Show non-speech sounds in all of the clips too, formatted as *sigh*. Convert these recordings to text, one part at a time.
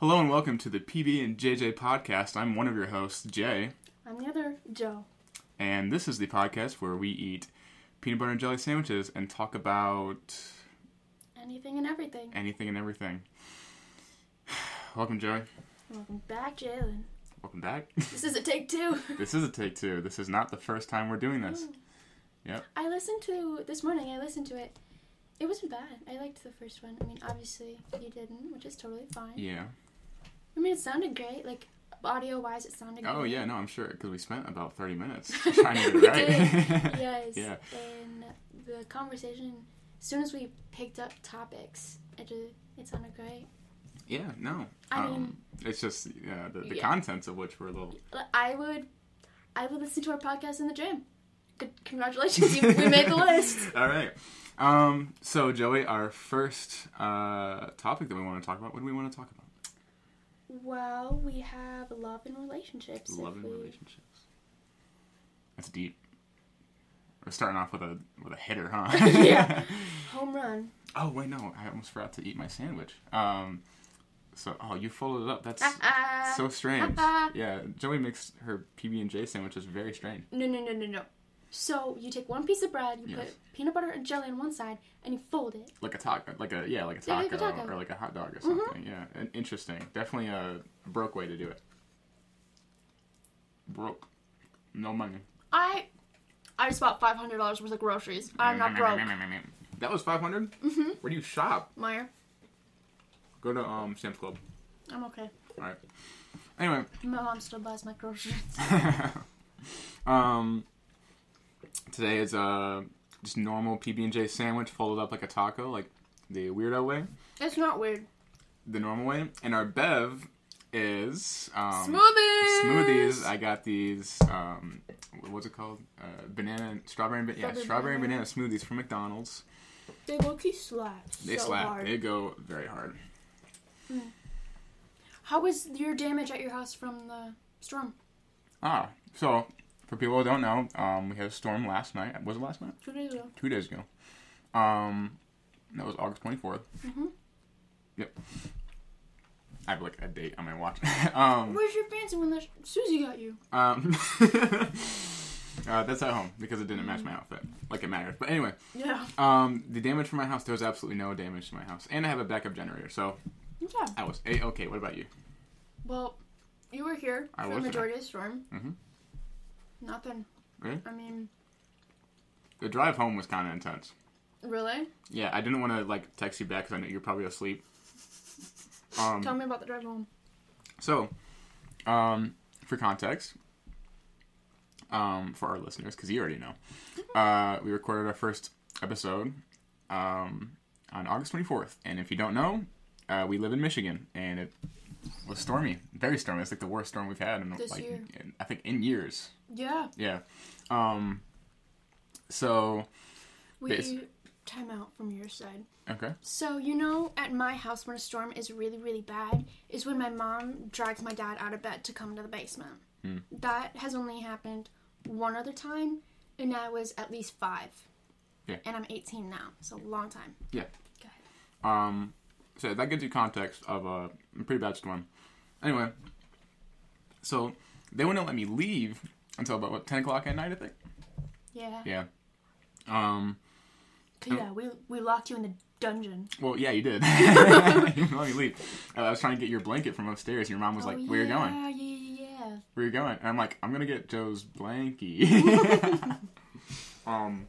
Hello and welcome to the PB and JJ podcast. I'm one of your hosts, Jay, I'm the other Jo. and this is the podcast where we eat peanut butter and jelly sandwiches and talk about Anything and everything. anything and everything. *sighs* welcome, Joey. Welcome back, Jalen. Welcome back. *laughs* This is a take two. this is a take two. This is not the first time we're doing this. Mm. Yep. I listened to this morning. I listened to it. It wasn't bad. I liked the first one. I mean, obviously you didn't, which is totally fine. Yeah. I mean, it sounded great. Like audio wise, it sounded. Great. Oh great. yeah, no, I'm sure because we spent about 30 minutes *laughs* trying to get it right. *laughs* Yes. Yeah. And the conversation, as soon as we picked up topics, it just it sounded great. Yeah, no. I um, mean- it's just yeah, the, the Yeah. contents of which were a little. I would, I would listen to our podcast in the gym. Good, congratulations, you, we made the list. *laughs* All right. Um, so Joey, our first uh, topic that we want to talk about. What do we want to talk about? Well, we have love and relationships. Love and we- relationships. That's deep. We're starting off with a with a hitter, huh? *laughs* *laughs* Yeah. Home run. oh wait, no, I almost forgot to eat my sandwich. Um, so oh, you folded it up. That's Ah, so strange. ah. yeah, Joey makes her PB and J sandwiches very strange. no, no, no, no, no. So you take one piece of bread, you Yes. put peanut butter and jelly on one side, and you fold it. like a taco, like a yeah, like a Yeah, taco, like a taco. or like a hot dog or something. Yeah, and interesting. Definitely a broke way to do it. Broke, no money. I, I just bought five hundred dollars worth of groceries. I'm not broke. That was five hundred. Mm-hmm. Where do you shop? Meijer, Go to um Sam's Club. I'm okay. All right. Anyway, My mom still buys my groceries. *laughs* um, today is a just normal PB and J sandwich folded up like a taco, like the weirdo way, It's not weird. the normal way, and our bev is um, Smoothies. smoothies. I got these. Um, what's it called? Uh, banana, strawberry, ba- yeah, Strawberry banana. banana smoothies from McDonald's. They low key slap. They so slap. Hard. They go very hard. How was your damage at your house from the storm? Ah, so for people who don't know, um, we had a storm last night. Was it last night? Two days ago. Two days ago. Um, that was August twenty Mhm. Yep. I have like a date on my watch. *laughs* um, Where's your fancy one that Susie got you? um, *laughs* uh, that's at home because it didn't match my outfit. Like it mattered. But anyway, Yeah. um, the damage from my house, there was absolutely no damage to my house, and I have a backup generator, so Okay. I was a okay. What about you? Well, you were here I for the was there. majority of the storm. Mhm. Nothing. Really? I mean, The drive home was kind of intense. really? Yeah, I didn't want to like text you back because I know you're probably asleep. Um, Tell me about the drive home. So, um, for context, um, for our listeners, because you already know, uh, we recorded our first episode um, on August 24th. And if you don't know, uh, we live in Michigan, and it was stormy, very stormy. It's like the worst storm we've had in This like year. in- I think in years. Yeah. Yeah. Um, so We Bas- time out from your side. okay. So you know, at my house when a storm is really really bad, is when my mom drags my dad out of bed to come to the basement. Hmm. That has only happened one other time, and I was at least five. Yeah. And I'm 18 now, so long time. Yeah. Go ahead. Um, so that gives you context of a pretty bad storm. Anyway, so they wouldn't let me leave until about what ten o'clock at night, I think. Yeah. Yeah. Um. Yeah. We we locked you in the dungeon. Well, yeah, you did. *laughs* you let me leave. I was trying to get your blanket from upstairs. And your mom was like, oh, "Where you going? Yeah, yeah, yeah. Where you going?" And I'm like, "I'm gonna get Jo's blankie." *laughs* *laughs* um.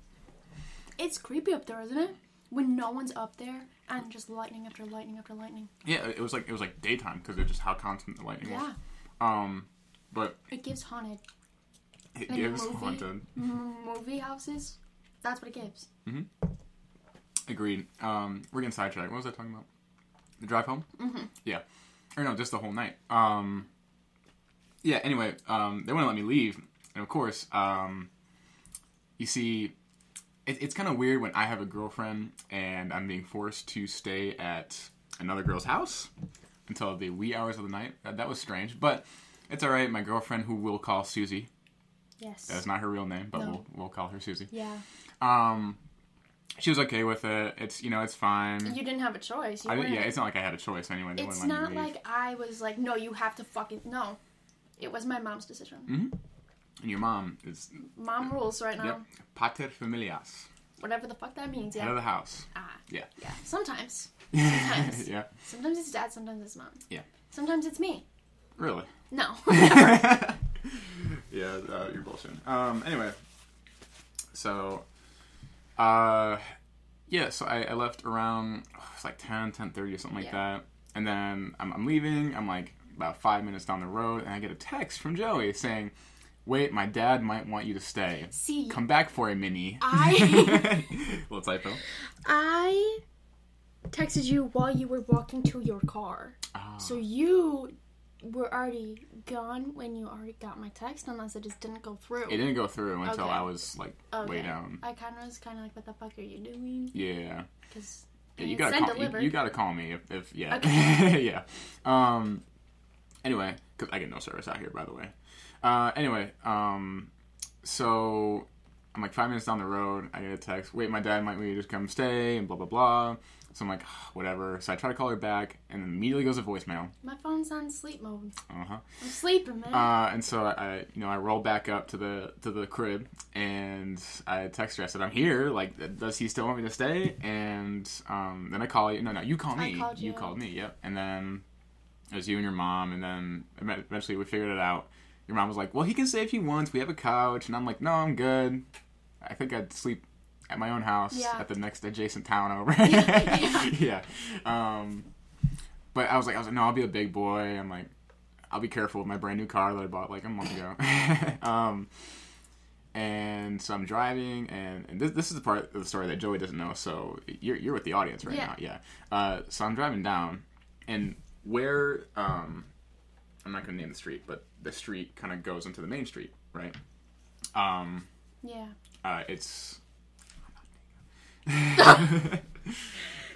It's creepy up there, isn't it? When no one's up there and just lightning after lightning after lightning. Yeah, it was like it was like daytime because of just how constant the lightning Yeah. was. Um. But It gives haunted it Like gives movie. haunted. movie houses. That's what it gives. Mm-hmm. Agreed. Um, we're getting sidetracked. What was I talking about? The drive home? Mm-hmm. Yeah. Or no, just the whole night. Um, yeah. Anyway, um, they wouldn't let me leave, and of course, um, you see, it, it's kind of weird when I have a girlfriend and I'm being forced to stay at another girl's house until the wee hours of the night. That, that was strange, but it's all right. My girlfriend, who we'll call Susie, Yes. that's not her real name, but No. we'll we'll call her Susie. Yeah. Um, she was okay with it. It's you know it's fine. You didn't have a choice. I, yeah, it's not like I had a choice anyway. They it's not like I was like, no, you have to fucking no. It was my mom's decision. And your mom is Mom rules right now. yep pater familias, Whatever the fuck that means. head Yeah. of the house. Ah. Yeah. Yeah. Sometimes. *laughs* Sometimes. yeah, Sometimes it's dad. Sometimes it's mom. Yeah. Sometimes it's me. really. No. *laughs* *laughs* yeah, uh, you're bullshitting. Um, anyway, so, uh, yeah, so I, I left around, oh, it's like 10, 10.30 or something like Yeah. that. And then I'm, I'm leaving, I'm like about five minutes down the road, and I get a text from Joey saying, wait, my dad might want you to stay. See, Come back for a mini. I *laughs* Little typo. I texted you while you were walking to your car. Ah, So you were already gone when you already got my text, unless it just didn't go through. it didn't go through until Okay. I was like way down. I kind of was kind of like, what the fuck are you doing? Yeah. Because Yeah, you gotta call, you, you gotta call me if, if yeah *laughs* yeah um anyway because I get no service out here by the way uh anyway um so I'm like five minutes down the road I get a text wait my dad might want you to just come stay and blah blah blah so I'm like whatever so I try to call her back and immediately goes a voicemail My phone's on sleep mode. uh huh I'm sleeping, man. uh, and so I, you know, I roll back up to the to the crib, and I text her. I said, "I'm here. Like, does he still want me to stay?" And um, then I call you. No, no, you call I me. called you. called me. Yep. And then it was you and your mom, and then eventually we figured it out. Your mom was like, "Well, he can stay if he wants. We have a couch." And I'm like, "No, I'm good. I think I'd sleep." At my own house, Yeah. at the next adjacent town over. *laughs* Yeah. *laughs* yeah. Um, but I was like, I was like, no, I'll be a big boy. I'm like, I'll be careful with my brand new car that I bought like a month ago. *laughs* um, and so I'm driving, and, and this, this is the part of the story that Joey doesn't know. So you're, you're with the audience right Yeah. now, yeah. Uh, so I'm driving down, and where um, I'm not gonna name the street, but the street kind of goes into the main street, right? Um, yeah. uh, it's *laughs*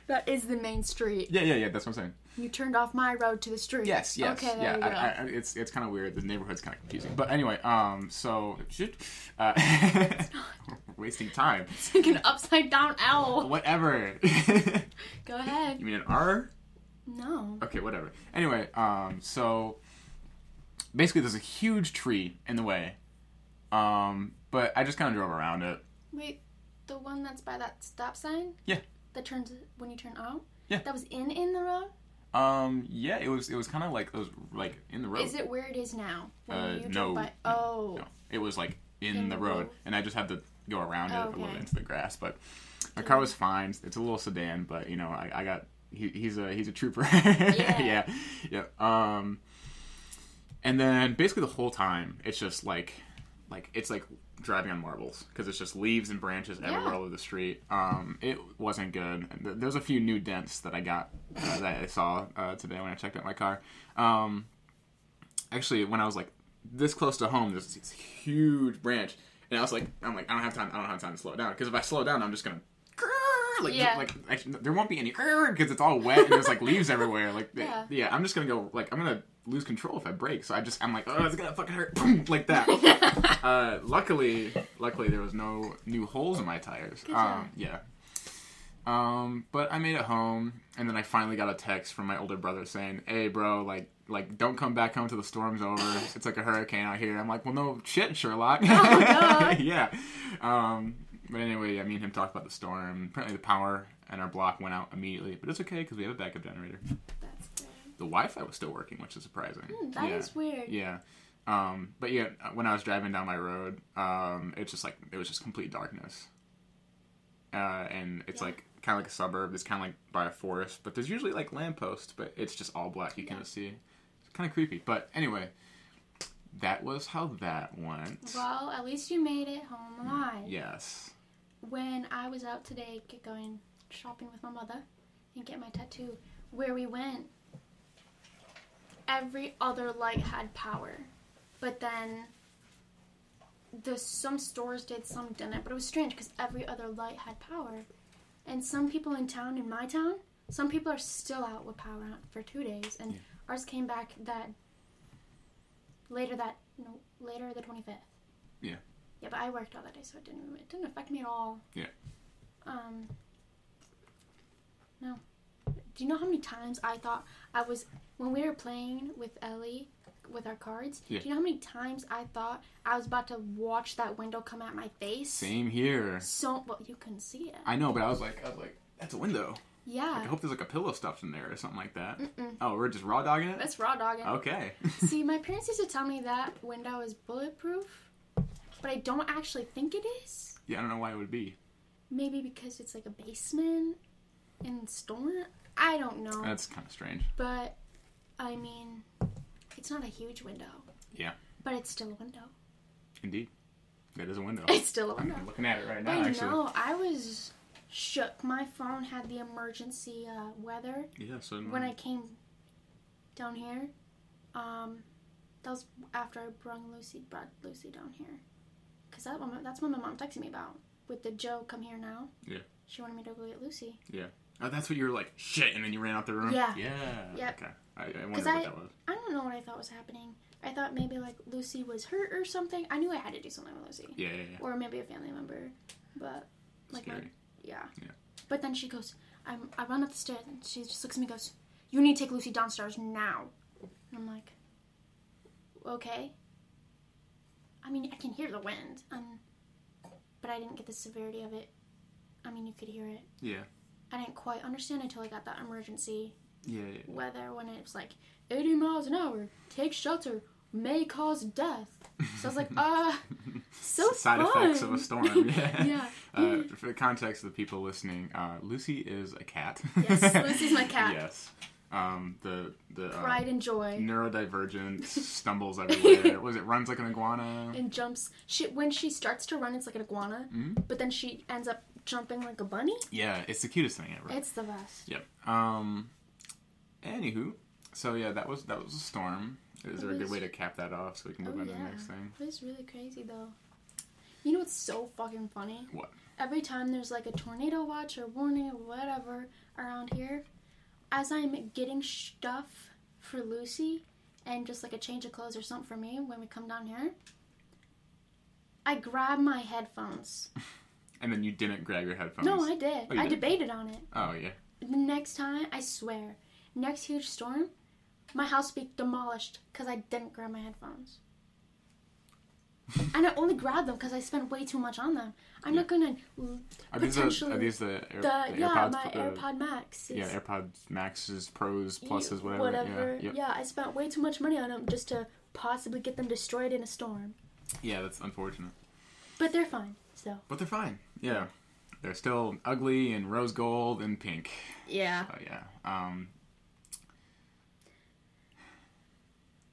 That is the main street. yeah, yeah, yeah. That's what I'm saying. You turned off my road to the street. Yes, yes, Okay, there yeah. I, go. I, it's it's kind of weird. The neighborhood's kind of confusing. But anyway, um, so shit, uh, *laughs* wasting time. *laughs* It's like an upside down L. Whatever. Go ahead. you mean an R? No. Okay, whatever. Anyway, um, so basically, there's a huge tree in the way. Um, but I just kind of drove around it. Wait, the one that's by that stop sign? Yeah. That turns when you turn out? Yeah. That was in in the road? Um, yeah, it was it was kind of like it was like in the road. Is it where it is now? Uh, no, no, Oh. No, it was like in, In the the road, road. and I just had to go around it Oh, a little into the grass. But my car was fine. It's a little sedan, but you know, I, I got he, he's a he's a trooper. *laughs* yeah, yeah. Um, and then basically the whole time it's just like like it's like driving on marbles because it's just leaves and branches everywhere Yeah. all over the street. Um, it wasn't good. There's a few new dents that I got uh, that I saw uh, today when I checked out my car. Um, actually, when I was like this close to home, there's this huge branch, and I was like, I'm like, I don't have time. I don't have time to slow down because if I slow down, I'm just gonna. Like, Yeah. like actually, there won't be any because it's all wet and there's like leaves everywhere. Like, *laughs* Yeah. yeah, I'm just gonna go like I'm gonna lose control if I brake. So I just I'm like, oh, it's gonna fucking hurt, *clears throat* like that. *laughs* uh, luckily, luckily there was no new holes in my tires. Um, yeah. Um, but I made it home, and then I finally got a text from my older brother saying, "Hey, bro, like, like, don't come back home till the storm's over. It's like a hurricane out here." I'm like, "Well, no shit, Sherlock." *laughs* God. yeah. Um, but anyway, I mean, him talked about the storm. Apparently, the power and our block went out immediately, but it's okay because we have a backup generator. The Wi-Fi was still working, which is surprising. Hmm, That is yeah. weird. Yeah. Um, but yeah, when I was driving down my road, um, it's just like it was just complete darkness. Uh, and it's Yeah. like kind of like a suburb. It's kind of like by a forest, but there's usually like lampposts, but it's just all black. You Yeah. can't see. It's kind of creepy. But anyway, that was how that went. Well, at least you made it home alive. Yes. When I was out today get going shopping with my mother and get my tattoo, where we went, every other light had power. But then the some stores did, some didn't. But it was strange because every other light had power. And some people in town, in my town, some people are still out with power out for two days, and Yeah. ours came back that later that no later the twenty fifth. Yeah. Yeah, but I worked all that day, so it didn't it didn't affect me at all. Yeah. Um, no. Do you know how many times I thought I was when we were playing with Ellie with our cards? Yeah. Do you know how many times I thought I was about to watch that window come at my face? Same here. So well, you couldn't see it. I know, but I was like, I was like, that's a window. Yeah. I hope there's like a pillow stuffed in there or something like that. Oh, we're just raw dogging it. That's raw dogging. Okay. *laughs* See, my parents used to tell me that window is bulletproof, but I don't actually think it is. yeah, I don't know why it would be. Maybe because it's like a basement in storm. I don't know. That's kind of strange. But I mean, it's not a huge window. Yeah. But it's still a window. Indeed, that is a window. It's still a window. I'm looking at it right now. I actually. know. I was shook. My phone had the emergency uh, weather Yeah. So when I came down here. Um, that was after I brought Lucy, brought Lucy down here, cause that one, that's what my mom texted me about with the Jo come here now. Yeah. She wanted me to go get Lucy. Oh, that's what you were like. Shit, and then you ran out the room. Yeah. Yeah. Yep. Okay. I, I wondered 'Cause what I- that was. I don't know what I thought was happening. I thought maybe like Lucy was hurt or something. I knew I had to do something with Lucy, Yeah, yeah, yeah. or maybe a family member, but like my Yeah. Yeah. But then she goes, I'm, I run up the stairs and she just looks at me and goes, You need to take Lucy downstairs now. And I'm like, Okay. I mean, I can hear the wind, um, but I didn't get the severity of it. I mean, you could hear it. Yeah. I didn't quite understand until I got that emergency Yeah. yeah. weather when it was like 80 miles an hour, take shelter, may cause death. So I was like, *laughs* uh, so Side fun. effects of a storm. *laughs* Yeah. yeah. Uh, for the context of the people listening, uh, Lucy is a cat. Yes, *laughs* Lucy's my cat. Yes. Um, the the uh, Pride and joy. neurodivergent stumbles everywhere. Was it runs like an iguana? and jumps. She when she starts to run, it's like an iguana, Mhm. but then she ends up jumping like a bunny. Yeah, it's the cutest thing ever. It's the best. Yep. Um. Anywho, so yeah, that was that was a storm. Is It there a good way to cap that off so we can move Oh, on to the next thing? It was really crazy though. You know what's so fucking funny? What? Every time there's like a tornado watch or warning or whatever around here, as I'm getting stuff for Lucy and just like a change of clothes or something for me when we come down here, I grab my headphones. *laughs* And then you didn't grab your headphones. No, I did. Oh, I did? debated on it. Oh yeah. The next time, I swear, next huge storm, my house will be demolished because I didn't grab my headphones. and I only grabbed them because I spent way too much on them. I'm not gonna. Are these the Potentially. are these the, Air, The, the yeah, AirPods? my the- AirPod Max. Yeah, AirPods Maxes, Pros, Pluses, whatever. Whatever. Yeah, yep. Yeah, I spent way too much money on them just to possibly get them destroyed in a storm. yeah, that's unfortunate. But they're fine. So. But they're fine. Yeah, they're still ugly and rose gold and pink. Yeah. Oh yeah. Um.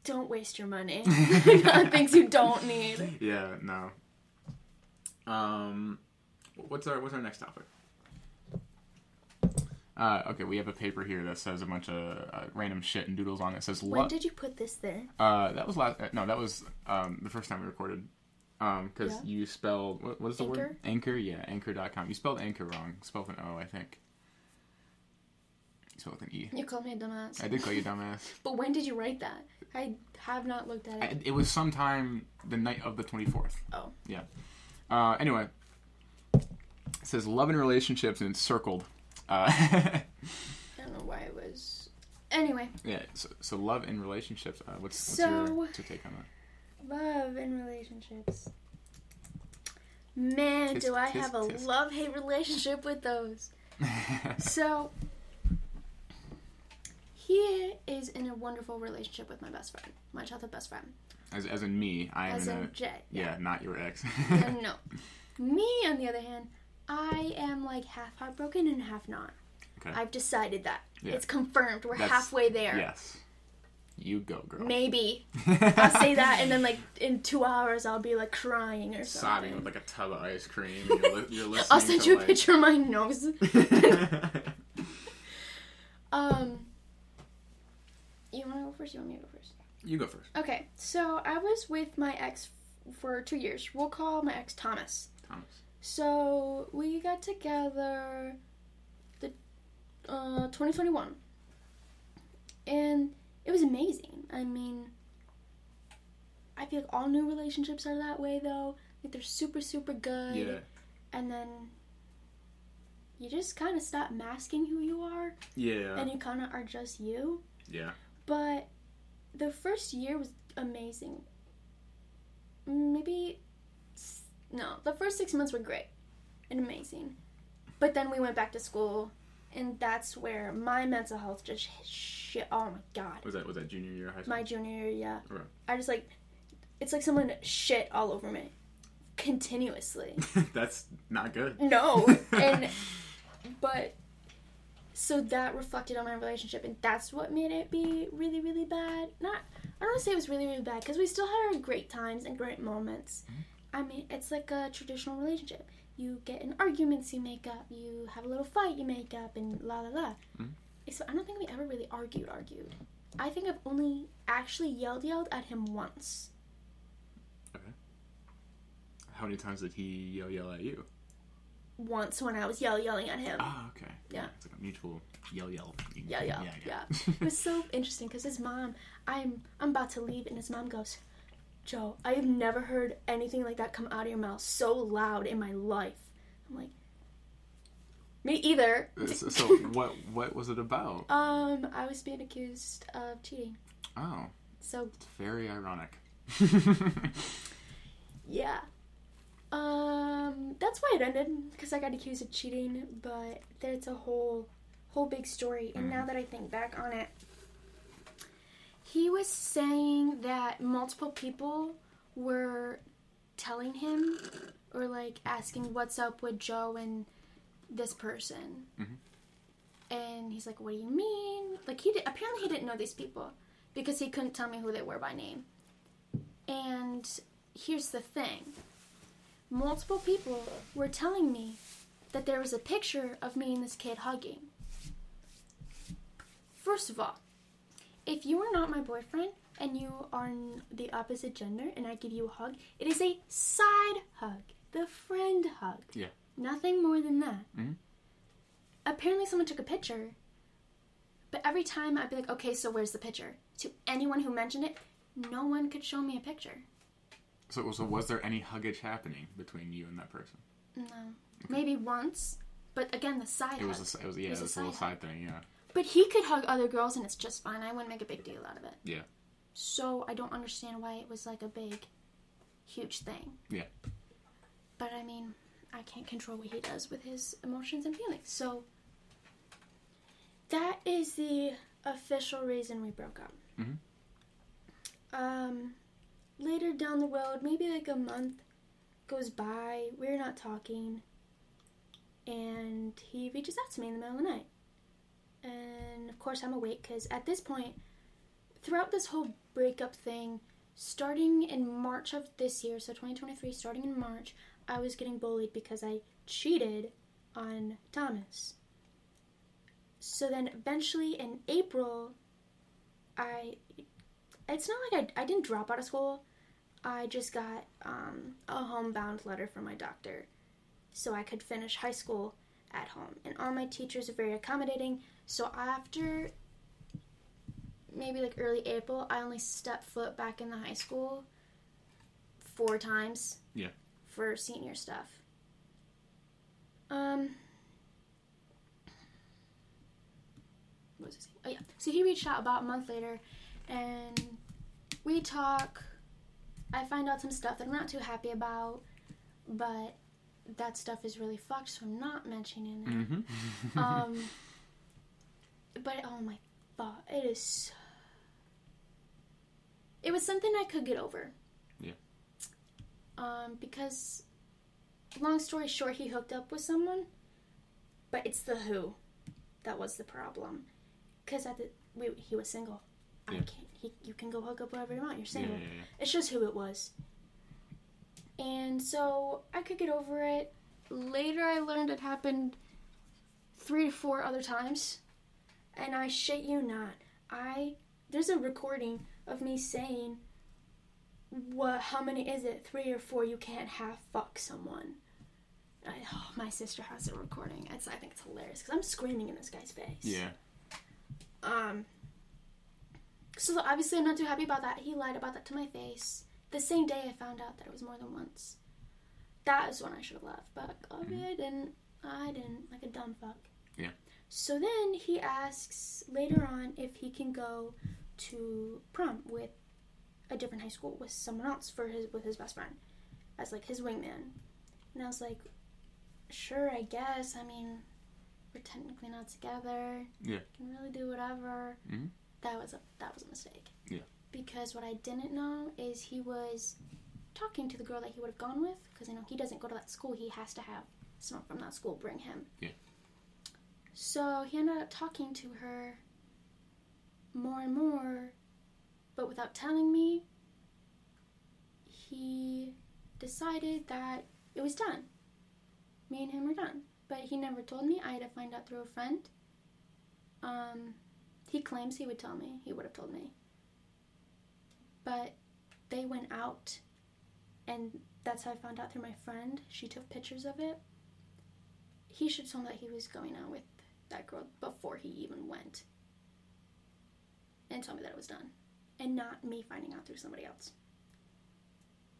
Don't waste your money on *laughs* *laughs* things you don't need. Yeah. No. Um. What's our What's our next topic? Uh, okay, we have a paper here that says a bunch of uh, random shit and doodles on it. It says When did you put this there? Uh, that was last. Uh, no, that was um, the first time we recorded. Um, because Yeah. you spelled what, what is the word? Anchor? Anchor. Yeah, anchor.com. You spelled anchor wrong. Spelled with an O, I think. You spelled with an E. You called me a dumbass. I did call you *laughs* dumbass. But when did you write that? I have not looked at I, it. it was sometime the night of the twenty fourth. Oh. Yeah. Uh, anyway, it says love and relationships and it's circled. Uh, *laughs* I don't know why it was. Anyway, yeah. So, so love and relationships. Uh, what's, what's, So- your, what's your take on that? Love and relationships. Man, Tisk, do I tisk, have a tisk. love hate relationship with those. *laughs* So, he is in a wonderful relationship with my best friend, my childhood best friend. as, as in me, I am As in in a Jay. yeah, not your ex. Uh, *laughs* no. Me, on the other hand, I am like half heartbroken and half not. Okay. I've decided that. Yeah. It's confirmed. We're That's- halfway there. Yes. You go, girl. Maybe. *laughs* I'll say that, and then like in two hours, I'll be like crying or Sobbing with like a tub of ice cream. You're, li- you're *laughs* listening I'll send to, you a like... picture of my nose. *laughs* um, you want to go first? You want me to go first? you go first, Okay, so I was with my ex f- for two years. We'll call my ex Thomas. Thomas. So we got together the uh, 2021, and it was amazing. I mean, I feel like all new relationships are that way though. Like they're super super good, Yeah. and then you just kind of stop masking who you are Yeah. and you kind of are just you. yeah. But the first year was amazing. Maybe no, the first six months were great and amazing. But then we went back to school, and that's where my mental health just shit. Oh my god, Was that was that junior year of high school? my junior year, yeah. Right. I just like, it's like someone shit all over me, continuously. *laughs* That's not good. No, *laughs* and but so that reflected on my relationship, and that's what made it be really, really bad. Not, I don't want to say it was really, really bad because we still had our great times and great moments. Mm-hmm. I mean, it's like a traditional relationship. You get in arguments, you make up. You have a little fight, you make up, and la la la. Mhm. Except I don't think we ever really argued. Argued. I think I've only actually yelled yelled at him once. Okay. How many times did he yell yell at you? Once when I was yell yelling at him. Oh, okay. Yeah. It's like a mutual yell yell. Yeah, yeah, yeah. it was so *laughs* interesting because his mom, I'm I'm about to leave, and his mom goes, "Jo, I have never heard anything like that come out of your mouth so loud in my life." I'm like, me either. so, so *laughs* what what was it about? um, I was being accused of cheating, Oh, so it's very ironic. *laughs* yeah. Um, that's why it ended because I got accused of cheating, but there's a whole, whole big story. And now that I think back on it, he was saying that multiple people were telling him or like asking what's up with Jo and this person. Mhm. And he's like, "What do you mean?" Like he did, apparently he didn't know these people because he couldn't tell me who they were by name. And here's the thing multiple people were telling me that there was a picture of me and this kid hugging. First of all, if you are not my boyfriend and you are the opposite gender and I give you a hug, it is a side hug, the friend hug. Yeah. Nothing more than that. Mhm. Apparently, someone took a picture, but every time I'd be like, okay, so where's the picture? To anyone who mentioned it, no one could show me a picture. So, so was there any huggage happening between you and that person? No. Maybe once, but again, the side It hug. was, a, it was yeah, It was it a was a little side side thing, yeah. But he could hug other girls and it's just fine. I wouldn't make a big deal out of it. Yeah. So I don't understand why it was like a big, huge thing. Yeah. But I mean, I can't control what he does with his emotions and feelings. So that is the official reason we broke up. Mhm. Um, later down the road, maybe like a month goes by, we're not talking, and he reaches out to me in the middle of the night. And of course, I'm awake because at this point, throughout this whole breakup thing, starting in March of this year, so 2023, starting in March, I was getting bullied because I cheated on Thomas. So then eventually in April, I. It's not like I, I didn't drop out of school. I just got um, a homebound letter from my doctor so I could finish high school at home. And all my teachers are very accommodating. So after maybe like early April, I only stepped foot back in the high school four times. Yeah. For senior stuff. Um. What was I saying? Oh yeah. So he reached out about a month later, and we talk. I find out some stuff that I'm not too happy about, but that stuff is really fucked, so I'm not mentioning it. Mm-hmm. Um, *laughs* but oh my god, it is. It was something I could get over. Yeah. Um, because, long story short, he hooked up with someone, but it's the who that was the problem. Because at the we, he was single. I can't. He, you can go hook up wherever you want. You're yeah, single. yeah, yeah. It's just who it was. And so I could get over it. Later, I learned it happened three to four other times. And I shit you not. I there's a recording of me saying, "What? How many is it? Three or four? You can't half fuck someone." I, oh, my sister has a recording. It's I think it's hilarious because I'm screaming in this guy's face. Yeah. Um. So obviously, I'm not too happy about that. He lied about that to my face. The same day, I found out that it was more than once. That is when I should have left, but obviously I didn't. I didn't, like a dumb fuck. Yeah. So then he asks later on if he can go to prom with a different high school with someone else for his with his best friend as like his wingman. And I was like, sure, I guess. I mean, we're technically not together. Yeah. Can really do whatever. Mhm. That was a that was a mistake. Yeah. Because what I didn't know is he was talking to the girl that he would have gone with. Because you know he doesn't go to that school. He has to have someone from that school bring him. Yeah. So he ended up talking to her more and more, but without telling me. He decided that it was done. Me and him were done. But he never told me. I had to find out through a friend. Um, he claims he would tell me. He would have told me. But they went out, and that's how I found out through my friend. She took pictures of it. He should have told me that he was going out with that girl before he even went. And tell me that it was done. And not me finding out through somebody else.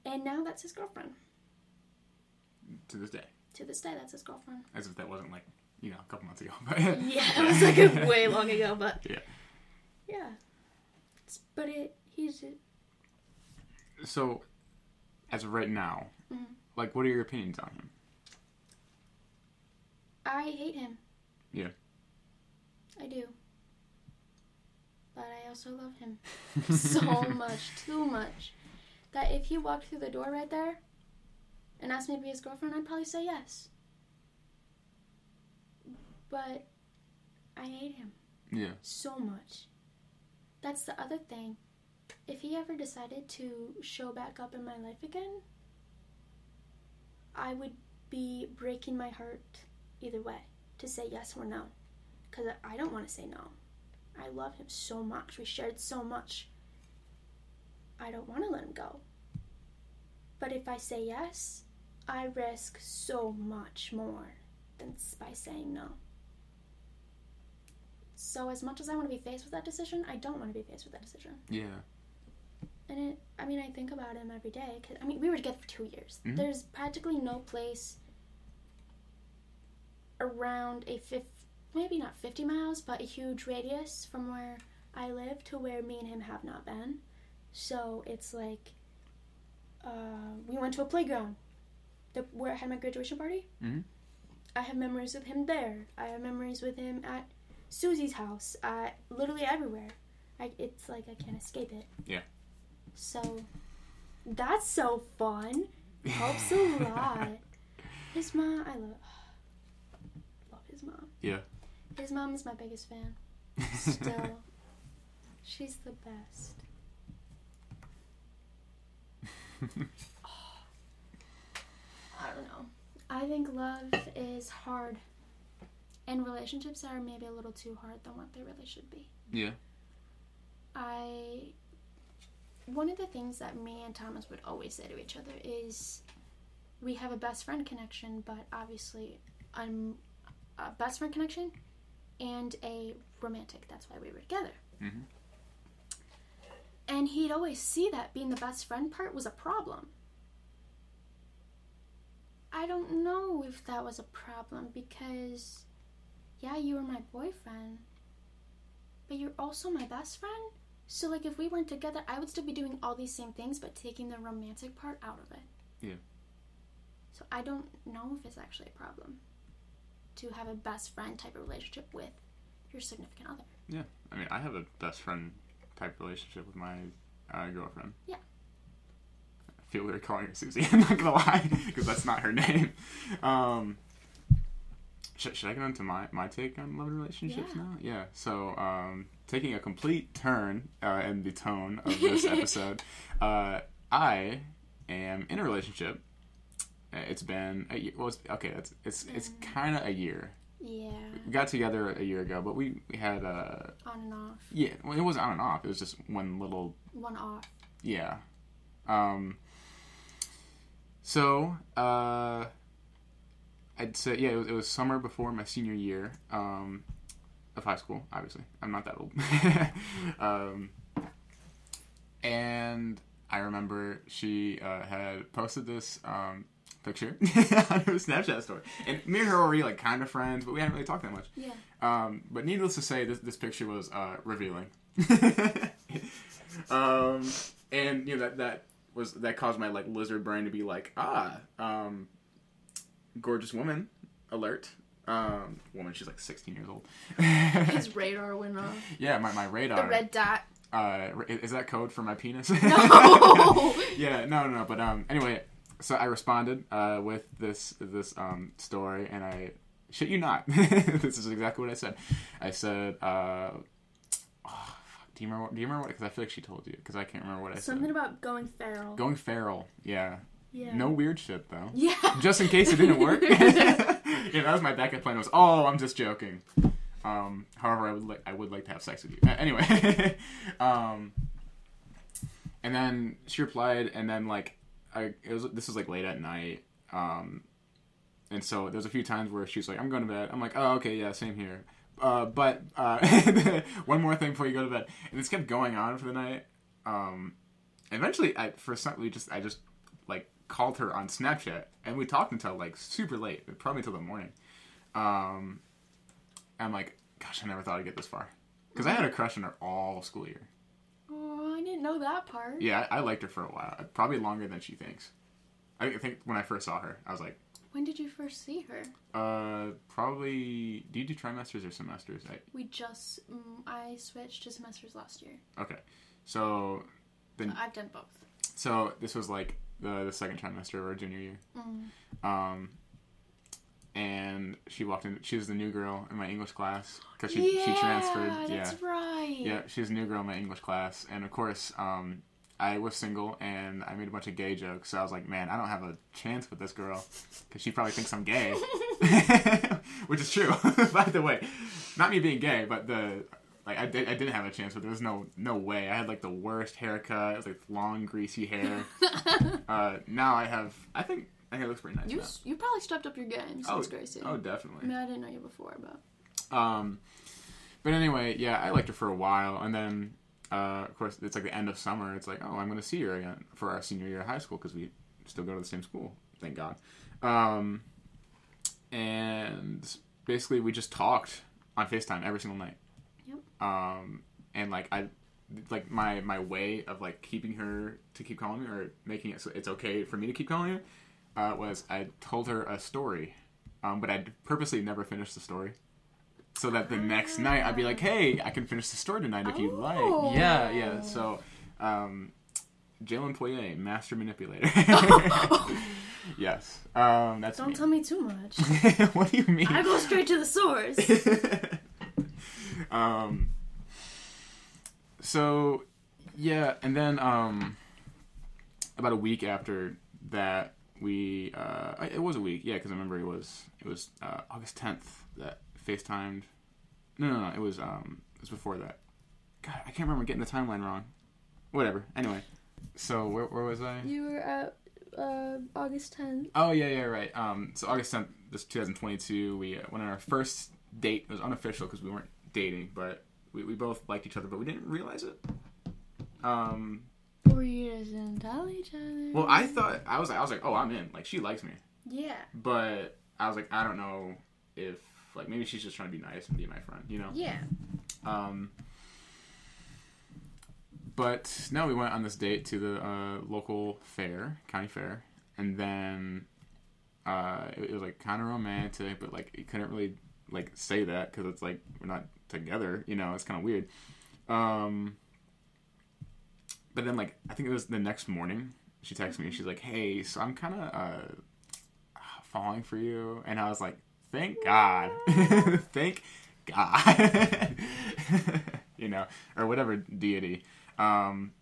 And now that's his girlfriend. To this day, To this day, that's his girlfriend. as if that wasn't like you know a couple months ago. *laughs* But *laughs* Yeah, it was like a *laughs* way long ago, but Yeah. yeah. It's- But it, he's it. so, as of right now, Mhm. like, what are your opinions on him? I hate him. Yeah. I do. But I also love him *laughs* so much, too much, that if he walked through the door right there and asked me to be his girlfriend, I'd probably say yes. But I hate him Yeah. so much. That's the other thing. If he ever decided to show back up in my life again, I would be breaking my heart either way to say yes or no. Because I don't want to say no. I love him so much. We shared so much. I don't want to let him go. But if I say yes, I risk so much more than by saying no. So as much as I want to be faced with that decision, I don't want to be faced with that decision. Yeah. And it, I mean, I think about him every day. Cause I mean, we were together for two years. Mhm. There's practically no place around a fifth, maybe not 50 miles, but a huge radius from where I live to where me and him have not been. So it's like, uh, we went to a playground, the, where I had my graduation party. Mhm. I have memories with him there. I have memories with him at Susie's house. Uh, literally everywhere. I, it's like I can't escape it. Yeah. So that's so fun. Helps a *laughs* lot. His mom, I love, love his mom. Yeah. His mom is my biggest fan. Still, *laughs* she's the best. *laughs* I don't know. I think love is hard, and relationships are maybe a little too hard than what they really should be. yeah. I one of the things that me and Thomas would always say to each other is we have a best friend connection, but obviously I'm a best friend connection and a romantic. That's why we were together. Mhm. And he'd always see that being the best friend part was a problem. I don't know if that was a problem because, yeah, you were my boyfriend, but you're also my best friend. So, like, if we weren't together, I would still be doing all these same things, but taking the romantic part out of it. Yeah. So, I don't know if it's actually a problem to have a best friend type of relationship with your significant other. Yeah. I mean, I have a best friend type relationship with my uh, girlfriend. Yeah. I feel weird calling her Susie. *laughs* I'm not gonna lie, because that's not her name. Um, should, should I get into my, my take on love and relationships Yeah. now? Yeah. So, um, taking a complete turn uh, in the tone of this *laughs* episode, uh, I am in a relationship. Uh, It's been a year. Well, it's, okay, it's it's it's kind of a year. Yeah, We got together a year ago, but we, we had uh on and off, yeah, well, it wasn't on and off. It was just one little one off. yeah. Um. So uh, I'd say yeah, it was, it was summer before my senior year um, of high school. Obviously, I'm not that old. *laughs* um, and I remember she uh, had posted this um, picture *laughs* on her Snapchat story. And me and her were already like kind of friends, but we hadn't really talked that much. Yeah. Um, but needless to say, this this picture was uh, revealing. *laughs* um, and you know that that was that caused my like lizard brain to be like, ah, um, gorgeous woman, alert. Um, woman, she's like 16 years old. *laughs* His radar went off. yeah, my, my radar. The red dot. Uh, is that code for my penis? No. yeah, no, no, no. But um, anyway, so I responded uh, with this this um story, and I shit you not, *laughs* this is exactly what I said. I said, uh, oh, fuck, do you remember? Do you remember what? Because I feel like she told you. Because I can't remember what I Something said. Something about going feral. Going feral. Yeah. yeah. No weird shit though. Yeah. *laughs* Just in case it didn't work. *laughs* yeah, that was my backup plan. Was oh, I'm just joking. Um, however, I would like I would like to have sex with you. Uh, anyway, um, and then she replied, and then like I it was this was like late at night. Um, and so there's a few times where she was like, "I'm going to bed." I'm like, "Oh, okay, yeah, same here." Uh, but uh, *laughs* one more thing before you go to bed, and this kept going on for the night. Um, eventually, I for some we just I just like called her on Snapchat, and we talked until like super late, probably until the morning. Um, I'm like, gosh, I never thought I'd get this far because I had a crush on her all school year. I didn't know that part. Yeah, I, I liked her for a while, probably longer than she thinks. I think when I first saw her, I was like, When did you first see her? uh, probably. Do you do trimesters or semesters? I, We just mm, I switched to semesters last year. okay, so Then- So I've done both. so this was like the the second trimester of our junior year. Mm. Um, and she walked in. She was the new girl in my English class because she she transferred. Yeah, that's right. yeah, she was a new girl in my English class, and of course, um, I was single and I made a bunch of gay jokes. So I was like, man, I don't have a chance with this girl because she probably thinks I'm gay, *laughs* *laughs* which is true, *laughs* by the way. Not me being gay, but the like I did I didn't have a chance, but there was no no way. I had like the worst haircut. It was like long greasy hair. uh, now I have I think I think it looks pretty nice. You now. you probably stepped up your game Oh, since Gracie. oh, I definitely. mean, I didn't know you before, but Um, but anyway, yeah, I liked her for a while, and then uh, of course it's like the end of summer. It's like, oh, I'm going to see her again for our senior year of high school because we still go to the same school. Thank God. Um, and basically, we just talked on Facetime every single night. Yep. Um, and like I. Like my my way of like keeping her to keep calling me or making it so it's okay for me to keep calling her uh, was I told her a story, um, but I purposely never finished the story so that the next night I'd be like, "Hey, I can finish the story tonight if you Oh. like." Yeah, yeah. So, um, Jalen Poirier, master manipulator. *laughs* yes, um, that's don't me. tell me too much. *laughs* what do you mean? I go straight to the source. *laughs* um. So, yeah, and then um, about a week after that, we uh, it was a week, yeah, because I remember it was it was uh, August tenth that FaceTimed. No, no, no, it was um, it was before that. God, I can't remember getting the timeline wrong. Whatever. Anyway, so where where was I? you were at uh, August 10th. Oh yeah, yeah, right. Um, so August tenth, this 2022, we uh, went on our first date. It was unofficial because we weren't dating, but we, we both liked each other, but we didn't realize it. Um, Four years and tell each other. well, I thought I was like I was like, oh, I'm in. Like she likes me, Yeah. but I was like, I don't know if like maybe she's just trying to be nice and be my friend, you know. Yeah. Um, but no, we went on this date to the uh, local fair, county fair, and then uh, it, it was like kind of romantic, but like you couldn't really like say that because it's like we're not together, you know. It's kind of weird. Um, but then like I think it was the next morning, she texted me and she's like, "Hey, so I'm kind of uh, falling for you," and I was like, "Thank God, *laughs* thank God," *laughs* you know, or whatever deity. Um,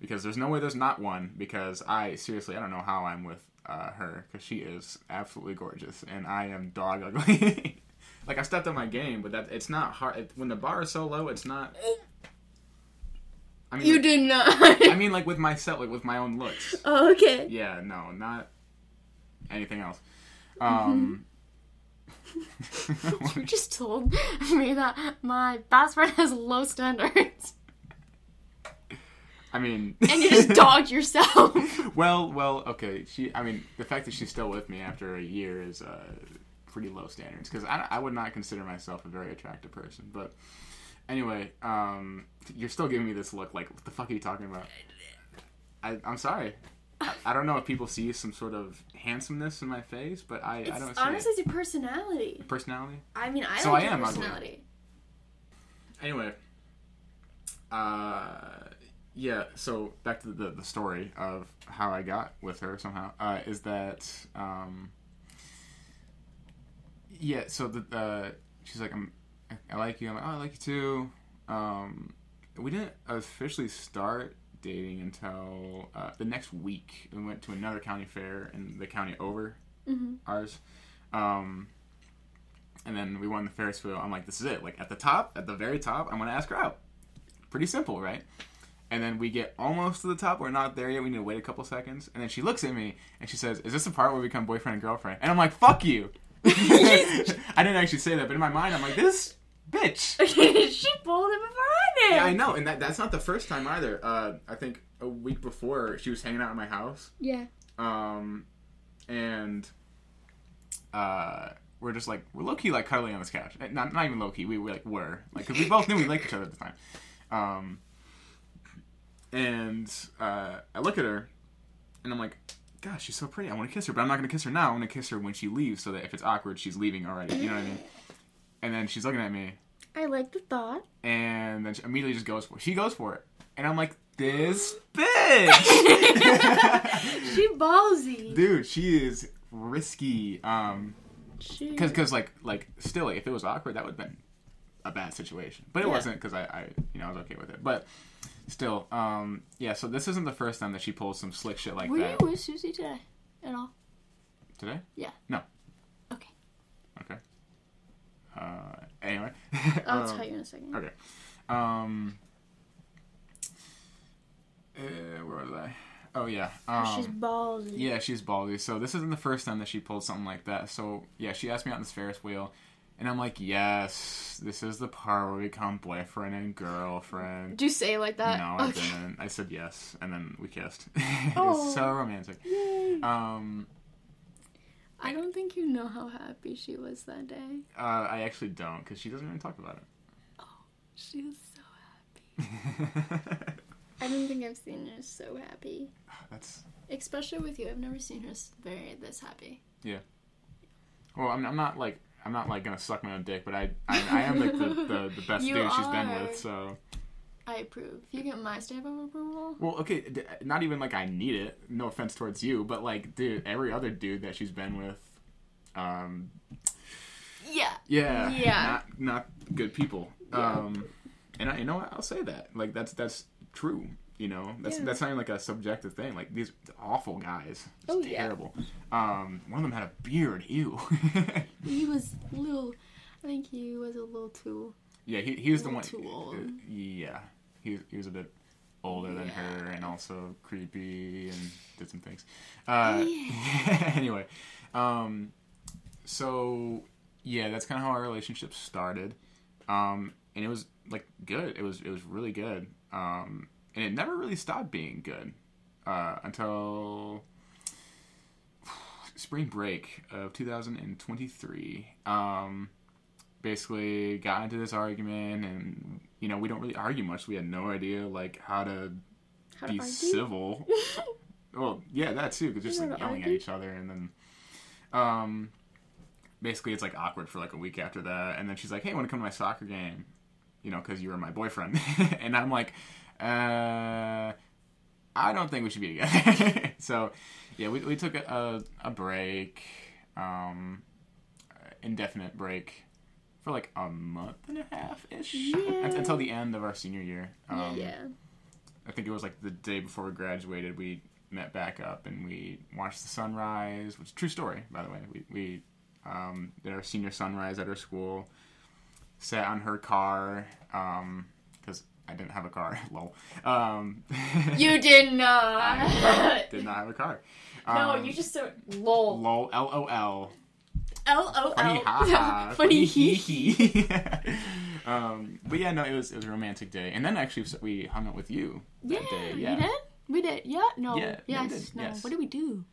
because there's no way there's not one. Because I seriously, I don't know how I'm with uh, her because she is absolutely gorgeous and I am dog ugly. *laughs* like I stepped up my game, but that it's not hard. When the bar is so low, it's not. I mean, You like- did not. I mean, like with myself, like with my own looks. *laughs* oh, okay. Yeah, no, not anything else. Um, *laughs* You just told me that my best friend has low standards. I mean, and you just *laughs* dogged yourself. well, well, okay. She, I mean, the fact that she's still with me after a year is uh, pretty low standards because I, I would not consider myself a very attractive person. But anyway, um, you're still giving me this look like, what the fuck are you talking about? I, I'm sorry. I, I don't know if people see some sort of handsomeness in my face, but I, I don't see honestly it. it's your personality. personality. I mean, I So like I your am ugly. personality. Anyway, uh, yeah. So back to the the story of how I got with her somehow uh, is that um, yeah. So the uh, she's like, I'm, I like you. I'm like, oh, I like you too. Um, we didn't officially start dating until uh, the next week. We went to another county fair in the county over Mhm. ours. Um, and then we won the Ferris wheel. I'm like, this is it. Like at the top, at the very top, I'm gonna ask her out. Pretty simple, right? And then we get almost to the top. We're not there yet. We need to wait a couple seconds. And then she looks at me and she says, "Is this the part where we become boyfriend and girlfriend?" And I'm like, "Fuck you." *laughs* I didn't actually say that, but in my mind, I'm like, "This bitch." *laughs* she pulled it before I did. Yeah, I know, and that, that's not the first time either. Uh, I think a week before she was hanging out at my house, Yeah. um, and uh, we're just like we're low key like cuddling on this couch. Eh, Not not even low key. We were like were like because we both knew we liked each other at the time. Um, and uh, I look at her, and I'm like, "Gosh, she's so pretty. I want to kiss her, but I'm not gonna kiss her now. I'm going to kiss her when she leaves, so that if it's awkward, she's leaving already. You know what I mean?" *laughs* And then she's looking at me, I like the thought. and then she immediately just goes for it. She goes for it, and I'm like, "This bitch." *laughs* She ballsy. dude she is risky um because because like like still if it was awkward that would have been a bad situation but it Yeah. wasn't because I, I you know i was okay with it but still um yeah so this isn't the first time that she pulls some slick shit like Were that you with Susie today? At all? today Yeah. No. Okay. okay uh anyway *laughs* I'll *laughs* Um, tell you in a second. okay um uh, where was i oh yeah um, She's ballsy. Yeah, she's ballsy. So this isn't the first time that she pulled something like that. So yeah, she asked me out on this Ferris wheel, and I'm like, yes, this is the part where we become boyfriend and girlfriend. Do you say it like that? no, I didn't. I said yes, and then we kissed. *laughs* it Oh. was so romantic. Yay. Um, I don't think you know how happy she was that day. uh, I actually don't because she doesn't even talk about it. Oh, She was so happy. *laughs* I don't think I've seen her so happy. *sighs* That's Especially with you. I've never seen her very this happy. Yeah. Well, I'm, I'm not like. I'm not like gonna suck my own dick, but I I, I am like the, the, the *laughs* best You dude she's been are. with. So I approve. You get my stamp of approval, Well, okay, d- not even like I need it. No offense towards you, but like, dude, every other dude that she's been with, um, yeah. yeah, Yeah. not not good people. Yeah. Um, and I, you know what? I'll say that. Like, that's that's true. You know, that's Yeah. that's not even like a subjective thing. Like these awful guys, It's Oh, yeah. terrible. Um, one of them had a beard. *laughs* Ew. He was a little. I think he was a little too. yeah, he he was the one. too old. uh, yeah, he he was a bit older than her and also creepy and did some things. Uh, *laughs* anyway, um, so yeah, that's kind of how our relationship started, um, and it was like good. It was it was really good, um, and it never really stopped being good uh, until spring break of 2023. Um, basically got into this argument, and you know we don't really argue much. We had no idea like how to How be argue? civil. *laughs* well, yeah, that too, because just like to yelling at each other, and then, um, basically it's like awkward for like a week after that, and then she's like, "Hey, want to come to my soccer game?" You know, because you were my boyfriend, *laughs* and I'm like, uh, I don't think we should be together. *laughs* so, yeah, we we took a a, a break, um, indefinite break. For like a month and a half ish, Yeah. until the end of our senior year. Um, yeah. I think it was like the day before we graduated. We met back up and we watched the sunrise, which is a true story, by the way. We we um, did our senior sunrise at our school. Sat on her car because I didn't have a car. *laughs* Lol. Um, *laughs* You did not. *laughs* did not have a car. no, Um, you just said lol. lol. L O L. L O Funny ha L. ha. Funny hee hee. um, but yeah, no, it was it was a romantic day, and then actually we hung out with you Yeah, that day. we Yeah, did. We did. Yeah. No. Yeah, yes. did, no. yes. What did we do?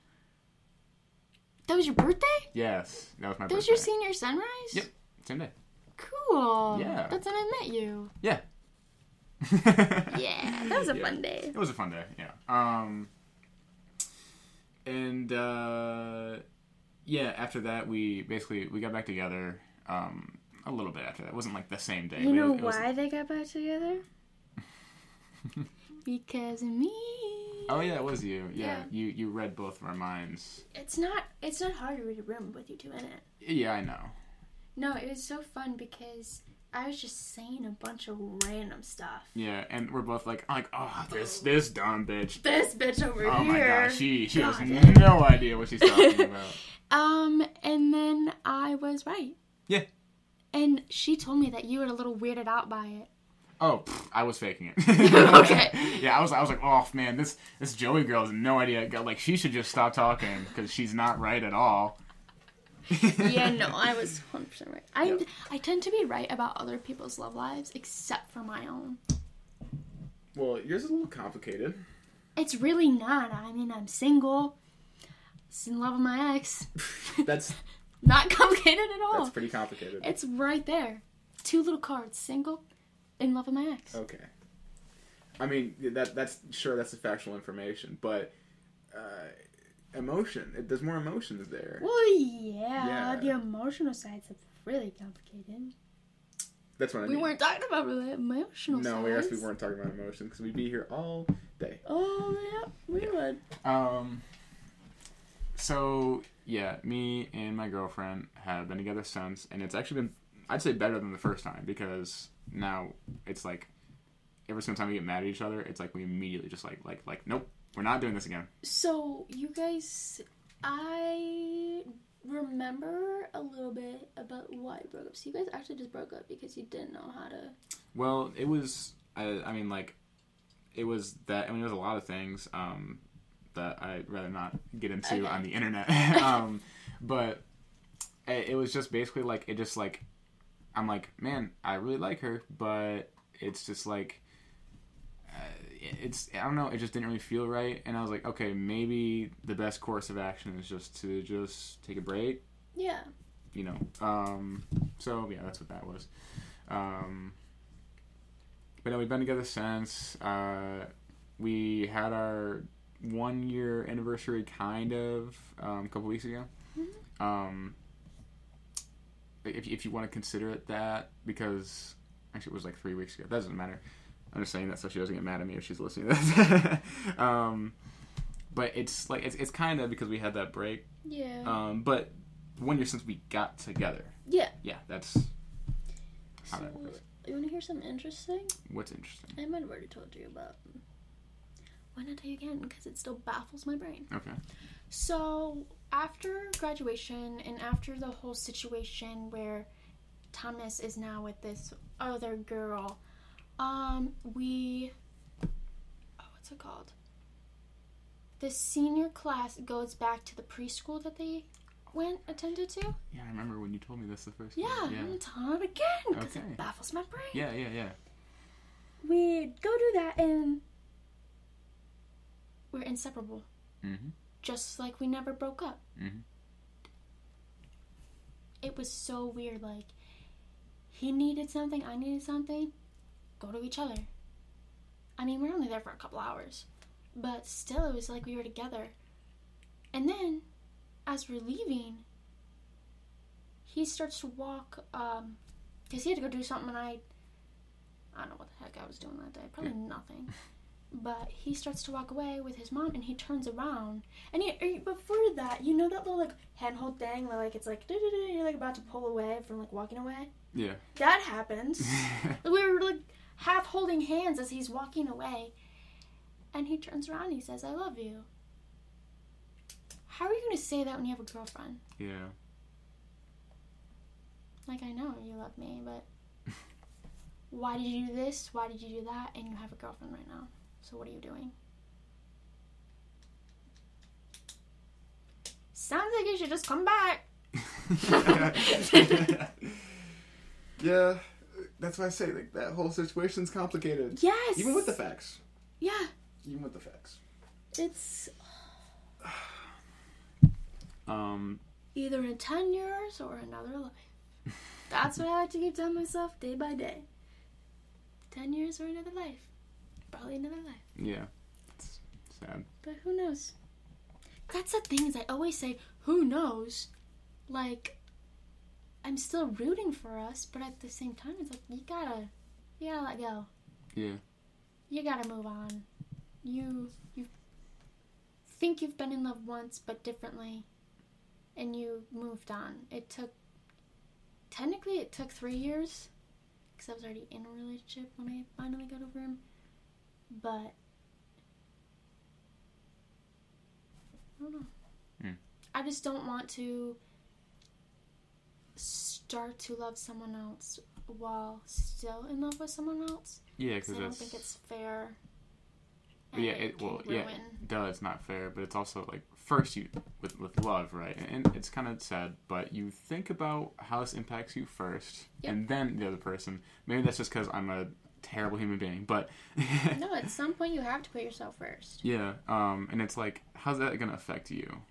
That was your birthday. yes, that was my That was your senior sunrise. Yep. Same day. Cool. Yeah. That's when I met you. Yeah. *laughs* Yeah, that was a Yeah. fun day. It was a fun day, yeah. Um, and uh, yeah, after that, we basically we got back together. Um, a little bit after that, it wasn't like the same day. You know it, it was- why they got back together? *laughs* because of me. Oh yeah, it was you. Yeah, Yeah. you you read both of our minds. It's not. It's not hard to read a room with you two in it. Yeah, I know. No, it was so fun because I was just saying a bunch of random stuff. Yeah, and we're both like, like, oh, this this dumb bitch. This bitch over here. Oh my gosh, she she has no idea what she's talking *laughs* about. Um, and then I was right. Yeah. And she told me that you were a little weirded out by it. Oh, pff, I was faking it. *laughs* *laughs* Okay. Yeah, I was. I was like, oh man, this this Joey girl has no idea. Like, she should just stop talking because she's not right at all. Yeah, no, *laughs* I was 100% right. I, Yeah. I tend to be right about other people's love lives except for my own. Well, yours is a little complicated. It's really not. I mean, I'm single. Just in love with my ex. *laughs* That's *laughs* Not complicated at all. that's pretty complicated. It's right there. Two little cards. Single, in love with my ex. Okay. I mean, that that's sure that's the factual information, but uh, emotion. It, there's more emotions there. Well, yeah, Yeah. The emotional side's really complicated. That's what I We mean. weren't talking about really emotional No, sides. we actually weren't talking about emotions because we'd be here all day. Oh, yeah, we would. Um. So yeah, me and my girlfriend have been together since, and it's actually been, I'd say, better than the first time because now it's like every single time we get mad at each other, it's like we immediately just like like like nope, we're not doing this again. So, you guys, I remember a little bit about why you broke up. So, you guys actually just broke up because you didn't know how to. Well, it was. I, I mean, like, it was that. I mean, there's a lot of things um, that I'd rather not get into Okay. on the internet. *laughs* um, but it, it was just basically like it just like I'm like, man, I really like her, but it's just like it- it's I don't know, it just didn't really feel right, and I was like, okay, maybe the best course of action is just to just take a break, Yeah. you know. Um, so yeah, that's what that was. Um, but no, we've been together since. Uh, we had our one year anniversary, kind of, um, a couple weeks ago. Um, if if you want to consider it that, because actually it was like three weeks ago. That doesn't matter. I'm just saying that so she doesn't get mad at me if she's listening to this. *laughs* um, but it's like it's it's kind of because we had that break. Yeah. Um, but one year since we got together. yeah. Yeah, that's how So, that works. you want to hear something interesting? What's interesting. I might have already told you about. Why not tell you again? Because it still baffles my brain. Okay. So after graduation and after the whole situation where Thomas is now with this other girl, um, we oh, what's it called? The senior class goes back to the preschool that they went attended to. Yeah, I remember when you told me this the first Yeah, time. I'm gonna tell it again because Okay. it baffles my brain. Yeah, yeah, yeah. We go do that and we're inseparable, Mm-hmm. just like we never broke up. Mhm. It was so weird. Like he needed something, I needed something. Go to each other. I mean, we were only there for a couple hours, but still, it was like we were together. And then, as we're leaving, he starts to walk. Um, cause he had to go do something, and I, I don't know what the heck I was doing that day. Probably nothing. But he starts to walk away with his mom, and he turns around, and he, er, before that, you know that little like handhold thing where like it's like you're like about to pull away from like walking away. Yeah. That happens. *laughs* we were like half holding hands as he's walking away, and he turns around and he says, "I love you." How are you going to say that when you have a girlfriend? yeah. Like I know you love me, but why did you do this? Why did you do that? And you have a girlfriend right now. So what are you doing? Sounds like you should just come back. *laughs* *laughs* yeah. That's why I say like that whole situation's complicated. Yes. Even with the facts. Yeah. Even with the facts. It's *sighs* Um. either in 10 years or another life. That's what I have to keep telling myself day by day. 10 years or another life. Probably another life. Yeah. It's sad. But who knows? That's the thing is I always say, who knows? Like, I'm still rooting for us, but at the same time, it's like, you gotta, you gotta let go. Yeah. You gotta move on. You, you think you've been in love once, but differently. And you moved on. It took, technically, it took three years. Because I was already in a relationship when I finally got over him. But, I don't know. Hmm. I just don't want to start to love someone else while still in love with someone else. Yeah, because I don't think it's fair. yeah. and It can well yeah. Duh, it's not fair, but it's also like first you with with love, right? And it's kind of sad, but you think about how this impacts you first, Yep. and then the other person. Maybe that's just because I'm a terrible human being, but *laughs* No, at some point you have to put yourself first. yeah. Um, and it's like, how's that gonna affect you?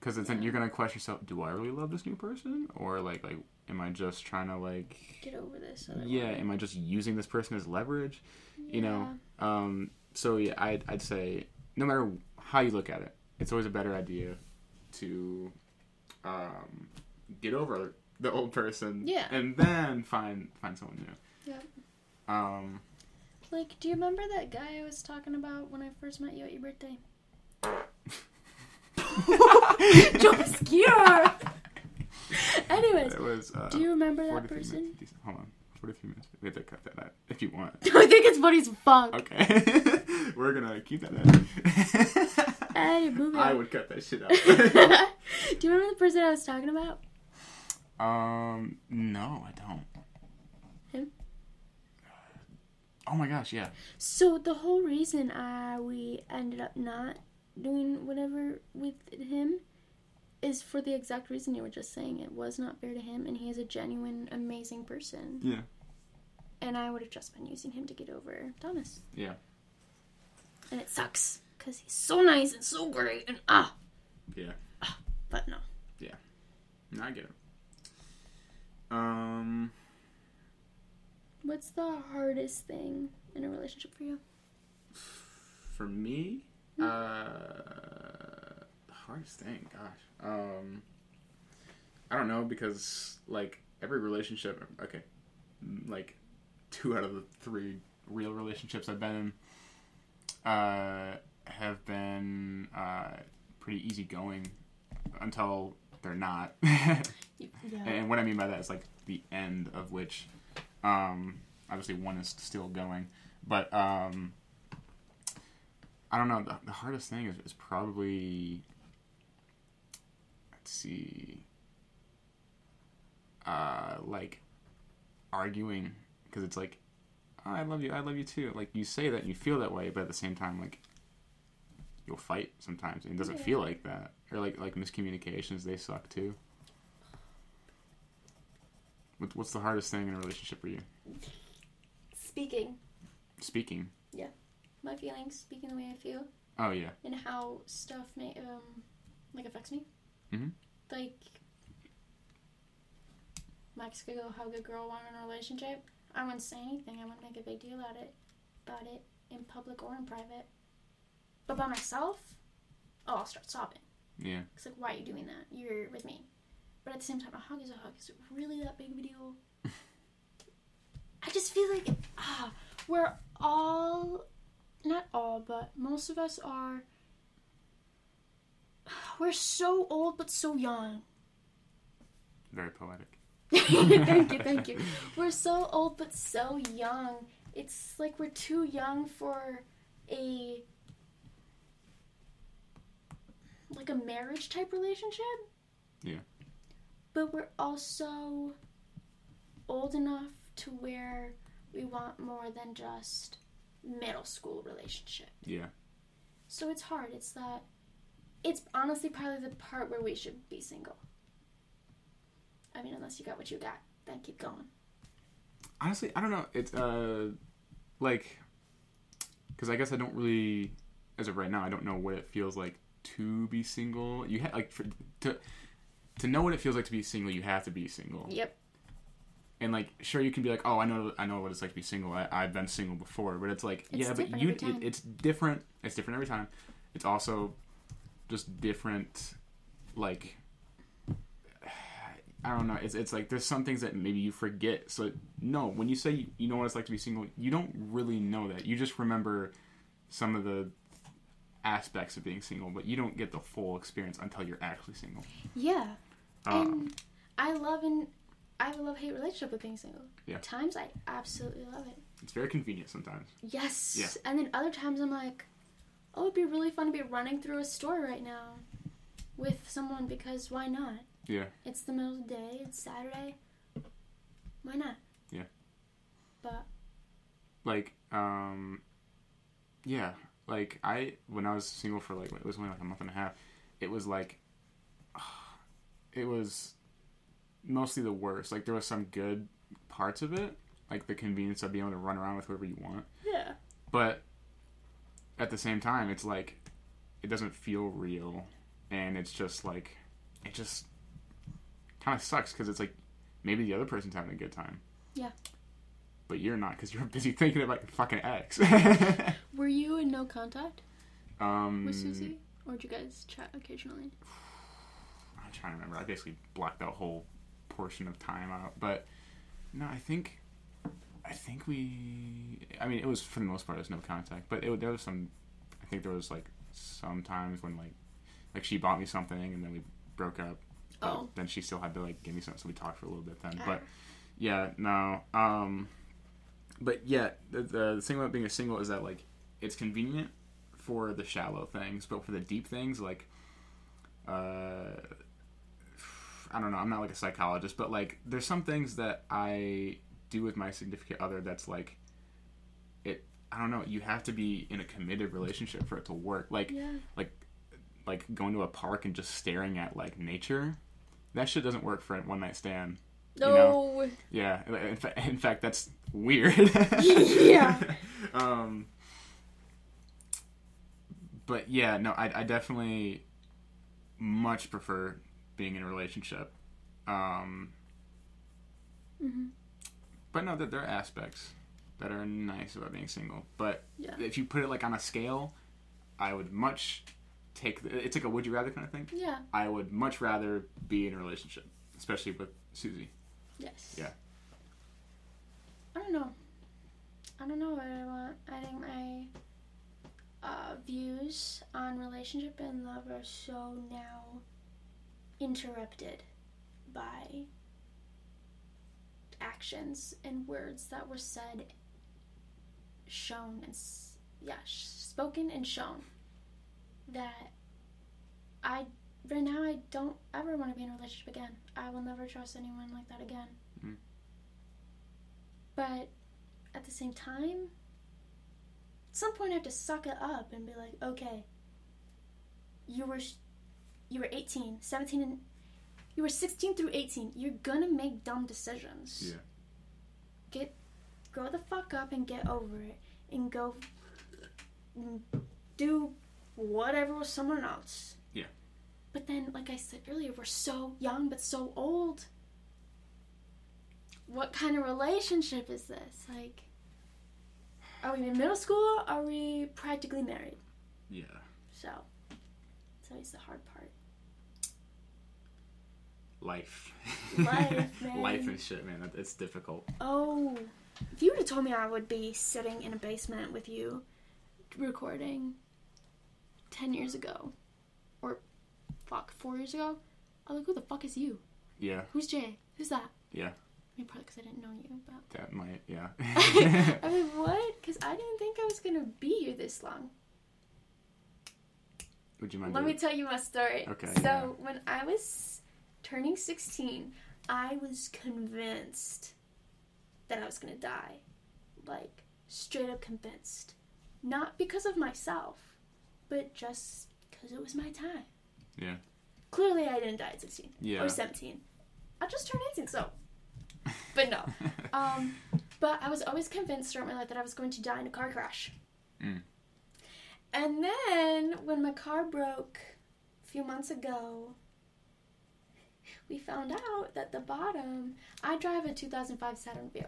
Because it's then you're gonna question yourself: Do I really love this new person, or like like am I just trying to like Get over this. other yeah one. am i just using this person as leverage Yeah. you know um so yeah I'd, I'd say no matter how you look at it it's always a better idea to um get over the old person Yeah. and then find find someone new Yep. um Like, do you remember that guy I was talking about when I first met you at your birthday? *laughs* *laughs* Jump scare. Anyways, was uh do you remember that 43 person? minutes hold on 43 minutes we have to cut that out if you want *laughs* I think it's funny as fuck. okay *laughs* we're gonna keep that in Hey, move i would cut that shit out do you remember the person I was talking about? Um, no, I don't. Him? Oh my gosh, yeah. So the whole reason uh, we ended up not doing whatever with him is for the exact reason you were just saying. It was not fair to him, and he is a genuine, amazing person. Yeah. And I would have just been using him to get over Thomas. Yeah. And it sucks because he's so nice and so great, and ah, Yeah. Ah, but no. Yeah. No, I get it. Um, What's the hardest thing in a relationship for you? for me. Uh, the hardest thing, gosh. Um, I don't know because like every relationship, okay, like two out of the three real relationships I've been in, uh, have been uh pretty easygoing until they're not. *laughs* Yeah. And what I mean by that is like the end of which, um, obviously one is still going, but um, I don't know. The, the hardest thing is, is probably let's see, uh, like arguing because it's like oh, I love you, I love you too. Like you say that and you feel that way, but at the same time, like you'll fight sometimes and it doesn't Yeah. feel like that, or like like miscommunications, they suck too. What's the hardest thing in a relationship for you? Speaking Speaking. My feelings, speaking the way I feel, Oh yeah. and how stuff may um like affects me. Mm-hmm. Like Max could go hug a girl while in a relationship. I wouldn't say anything. I wouldn't make a big deal out it about it in public or in private. But by myself, oh, I'll start sobbing. Yeah. It's like, why are you doing that? You're with me. But at the same time, a hug is a hug. Is it really that big of a deal? *laughs* I just feel like ah, we're all, not all, but most of us are. *sighs* We're so old but so young. Very poetic. *laughs* thank you, *laughs* thank you. We're so old but so young. It's like we're too young for a like a marriage type relationship. Yeah. But we're also old enough to where we want more than just middle school relationship. Yeah. So it's hard. It's that it's honestly probably the part where we should be single. I mean, unless you got what you got, then keep going. honestly, I don't know. It's uh, like, because I guess I don't really, as of right now, I don't know what it feels like to be single. You have like for, to to know what it feels like to be single. You have to be single. Yep. And like, sure, you can be like, oh, I know, I know what it's like to be single. I, I've been single before, but it's like, It's yeah, but you it, it's different. It's different every time. It's also just different, like. *sighs* I don't know. It's it's like there's some things that maybe you forget. So no, when you say you, you know what it's like to be single, you don't really know that. You just remember some of the aspects of being single, but you don't get the full experience until you're actually single. Yeah. Um, and I love and I have a love hate relationship with being single. Yeah. Times I absolutely love it. it's very convenient sometimes. Yes. Yeah. And then other times I'm like, oh, it'd be really fun to be running through a store right now with someone because why not? Yeah. It's the middle of the day. It's Saturday. Why not? Yeah. But like um yeah like i when i was single for like it was only like a month and a half it was like *sighs* it was mostly the worst. Like there was some good parts of it like the convenience of being able to run around with whoever you want. Yeah. but at the same time it's like it doesn't feel real. And it's just like it just kind of sucks because it's like maybe the other person's having a good time. Yeah. but you're not because you're *laughs* busy thinking about your fucking ex. *laughs* Were you in no contact um with Susie, or did you guys chat occasionally? *sighs* i'm trying to remember. I basically blocked that whole portion of time out but no i think i think we i mean it was for the most part there's no contact but it, there was some i think there was like some times when like like she bought me something and then we broke up Oh. then she still had to like give me something so we talked for a little bit then Ah. but yeah no um but yeah the, the, the thing about being a single is that like it's convenient for the shallow things but for the deep things like uh i don't know i'm not like a psychologist but like there's some things that i do with my significant other that's like it i don't know you have to be in a committed relationship for it to work like Yeah. like going to a park and just staring at like nature that shit doesn't work for a one night stand No. know? yeah in, fa- in fact that's weird *laughs* *laughs* Yeah. um but yeah no I, I definitely much prefer being in a relationship um hmm but no that there are aspects that are nice about being single but Yeah. if you put it like on a scale i would much take the, it's like a would you rather kind of thing Yeah. I would much rather be in a relationship, especially with Susie. Yes. Yeah. I don't know. I don't know what I want. I think my uh, views on relationship and love are so now interrupted by actions and words that were said, shown, and yeah, spoken and shown. That I right now I don't ever want to be in a relationship again. I will never trust anyone like that again. Mm. But at the same time, at some point I have to suck it up and be like, okay, you were you were 18, 17 and you were 16 through 18. You're gonna make dumb decisions. Yeah. Get grow the fuck up and get over it and go do whatever with someone else. Yeah. But then, like I said earlier, we're so young but so old. What kind of relationship is this? Like, are we in middle school? Are we practically married? Yeah. So, it's always the hard part. Life. Life, *laughs* man. Life and shit, man. It's difficult. Oh, if you would have told me I would be sitting in a basement with you recording 10 years ago, or fuck, 4 years ago, I was like, who the fuck is you? Yeah. Who's Jay? Who's that? Yeah. I mean, probably because I didn't know you, but. That might. Yeah. *laughs* *laughs* I mean, what? Because I didn't think I was gonna be here this long. Would you mind? Let me tell you my story. Okay, So yeah. when I was turning 16, I was convinced that I was gonna die. Like, straight up convinced. Not because of myself, but just because it was my time. Yeah. Clearly, I didn't die at 16 Yeah. or 17. I just turned 18, so. But no. *laughs* Um, But I was always convinced throughout my life that I was going to die in a car crash. Mm. And then when my car broke a few months ago, we found out that the bottom, I drive a 2005 Saturn Vue.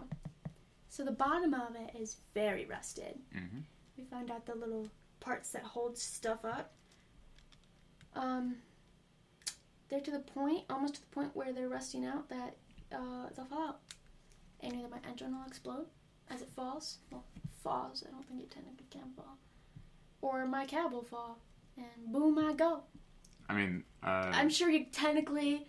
So the bottom of it is very rusted. hmm We found out the little parts that hold stuff up. Um, they're to the point, almost to the point where they're rusting out that uh, they'll fall out. And either my engine will explode as it falls. Well, falls. I don't think it technically can fall. Or my cab will fall. And boom, I go. I mean, uh, I'm sure you technically,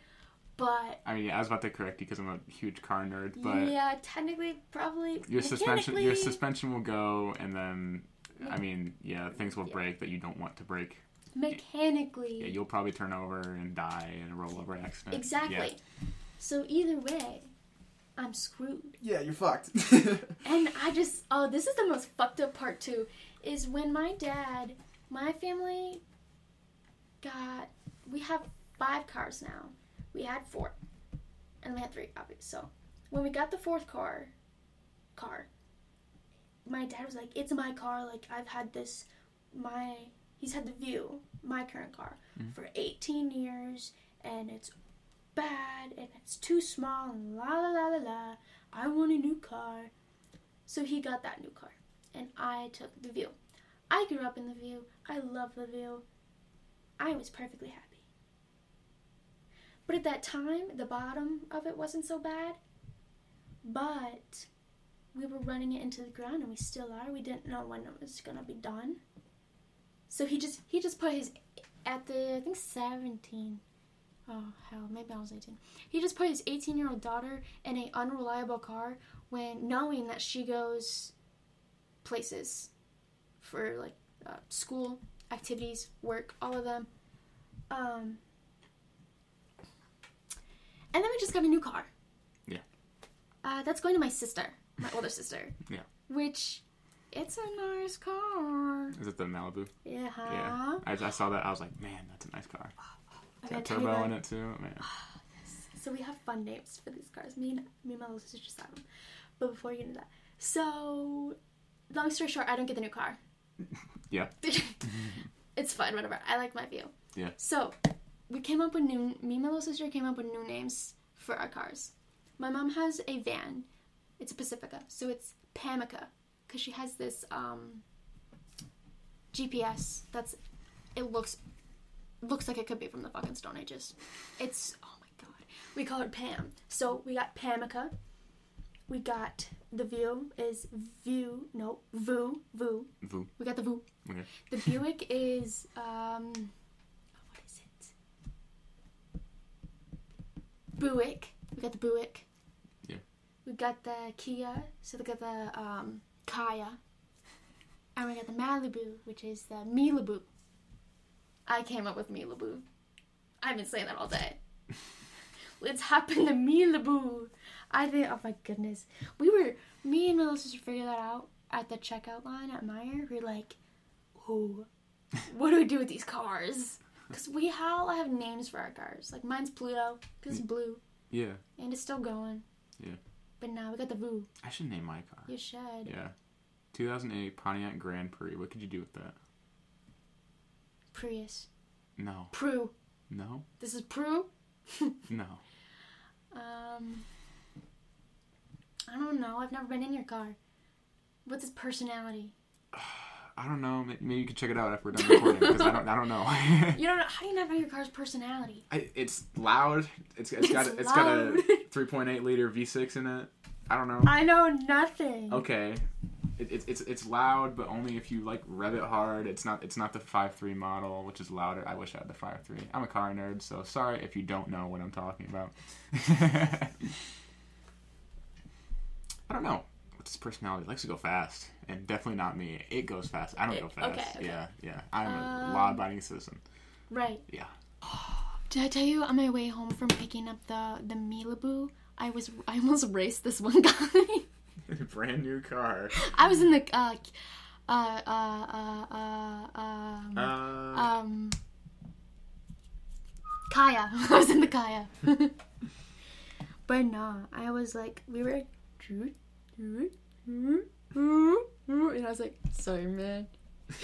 but I mean, yeah, I was about to correct you because I'm a huge car nerd, but yeah, technically, probably. your suspension, your suspension will go, and then, I mean, yeah, things will Yeah. break that you don't want to break. mechanically. Yeah, you'll probably turn over and die in a rollover accident. Exactly. Yeah. So either way, I'm screwed. Yeah, you're fucked. *laughs* And I just oh, this is the most fucked up part too, is when my dad, my family got we have five cars now. We had four. And we had three, obviously. So when we got the fourth car car, my dad was like, It's my car, like I've had this my he's had the Vue, my current car, Mhm. for eighteen years and it's bad and it's too small and la la la la la. I want a new car. So he got that new car. And I took the Vue. I grew up in the Vue. I love the Vue. I was perfectly happy. But at that time, the bottom of it wasn't so bad. But we were running it into the ground and we still are. We didn't know when it was gonna be done. So he just he just put his at the I think seventeen. Oh hell, maybe I was eighteen. He just put his eighteen year old daughter in a unreliable car when knowing that she goes places for like uh, school activities, work, all of them. Um, and then we just got a new car. Yeah. Uh, that's going to my sister, my older sister. *laughs* Yeah. Which, it's a nice car. Is it the Malibu? Yeah. Yeah. I, I saw that. I was like, man, that's a nice car. *gasps* It's got turbo in it too, man. *gasps* So we have fun names for these cars. Me and me and my little sister just have them. But before you get into that, so long story short, I don't get the new car. *laughs* Yeah. *laughs* it's fine, whatever. I like my Vue. Yeah. So we came up with new. Me and my little sister came up with new names for our cars. My mom has a van. It's a Pacifica, so it's Pamica because she has this um, GPS that's. It looks looks like it could be from the fucking Stone Ages. It's oh my god. We call it Pam. So we got Pamica. We got the Vue is Vue no Voo Voo. Voo. We got the Voo. Okay. The Buick is um what is it? Buick. We got the Buick. Yeah. We got the Kia, so we got the um Kaya. And we got the Malibu, which is the Malibu. I came up with Malibu. I've been saying that all day. *laughs* Let's happen to Malibu. I think, oh my goodness. We were, me and my little sister figured that out at the checkout line at Meijer. We are like, ooh, *laughs* what do we do with these cars? Because we all have names for our cars. Like mine's Pluto, because it's blue, Yeah. and it's still going. Yeah. But now we got the Voo. I should name my car. You should. Yeah. 2008 Pontiac Grand Prix. What could you do with that? Prius. No. Prue. No. This is Prue? *laughs* No. Um, I don't know. I've never been in your car. What's his personality? *sighs* *sighs* I don't know. Maybe you can check it out after we're done recording because I don't. I don't know. *laughs* You don't know. How do you not know your car's personality? I, it's loud. It's, it's got It's it's got a *laughs* 3.8 liter V6 in it. I don't know. I know nothing. Okay. It, it's it's it's loud, but only if you like rev it hard. It's not it's not the 5.3 model, which is louder. I wish I had the 5.3. I'm a car nerd, so sorry if you don't know what I'm talking about. *laughs* I don't know. His personality? Likes to go fast, and definitely not me. It goes fast. I don't It- go fast. okay, okay. Yeah, yeah. I'm a Um, law-abiding citizen. Right. Yeah. *gasps* Did I tell you on my way home from picking up the the Malibu, I was I almost *laughs* raced this one guy. *laughs* Brand new car. I was in the uh uh uh uh uh um, Uh, um Kaya. *laughs* I was in the Kaya. but no, I was like we were Mm-hmm. and I was like, sorry, man. *laughs*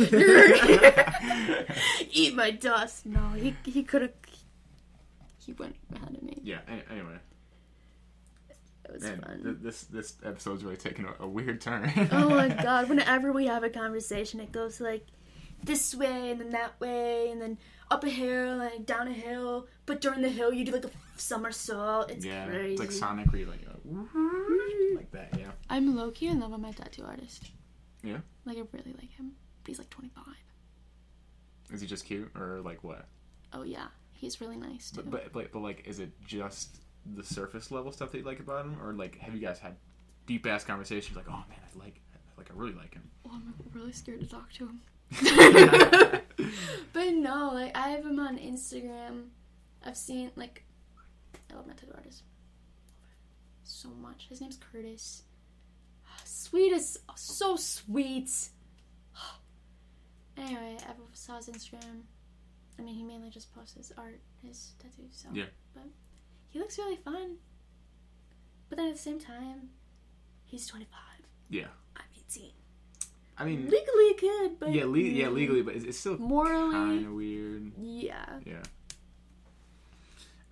Eat my dust. No, he he could have. He went ahead of me. Yeah. Anyway, It was man, fun. th- this this episode's really taking a, a weird turn. *laughs* oh my god! *laughs* Whenever we have a conversation, it goes like this way and then that way and then up a hill and down a hill. But during the hill, you do like a somersault. It's yeah, crazy. it's like Sonic, where like go, like that. Yeah. I'm low key in love with my tattoo artist. Yeah? Like I really like him. But he's like 25. Is he just cute or like what? Oh yeah, he's really nice too. But but but, but like, is it just the surface level stuff that you like about him, or like, have you guys had deep ass conversations? Like, oh man, I like, like I really like him. Oh, I'm really scared to talk to him. *laughs* *laughs* but no, like I have him on Instagram. I've seen like I love my tattoo artist so much. His name's Curtis. Sweetest, so sweet. *sighs* Anyway, I saw his Instagram. I mean, he mainly just posts his art, his tattoos. So, Yeah. But he looks really fun. But then at the same time, he's 25. Yeah. I'm 18. I mean, Legally a kid, but yeah, le- yeah, legally, mm. but it's, it's still morally, kind of weird. yeah. Yeah.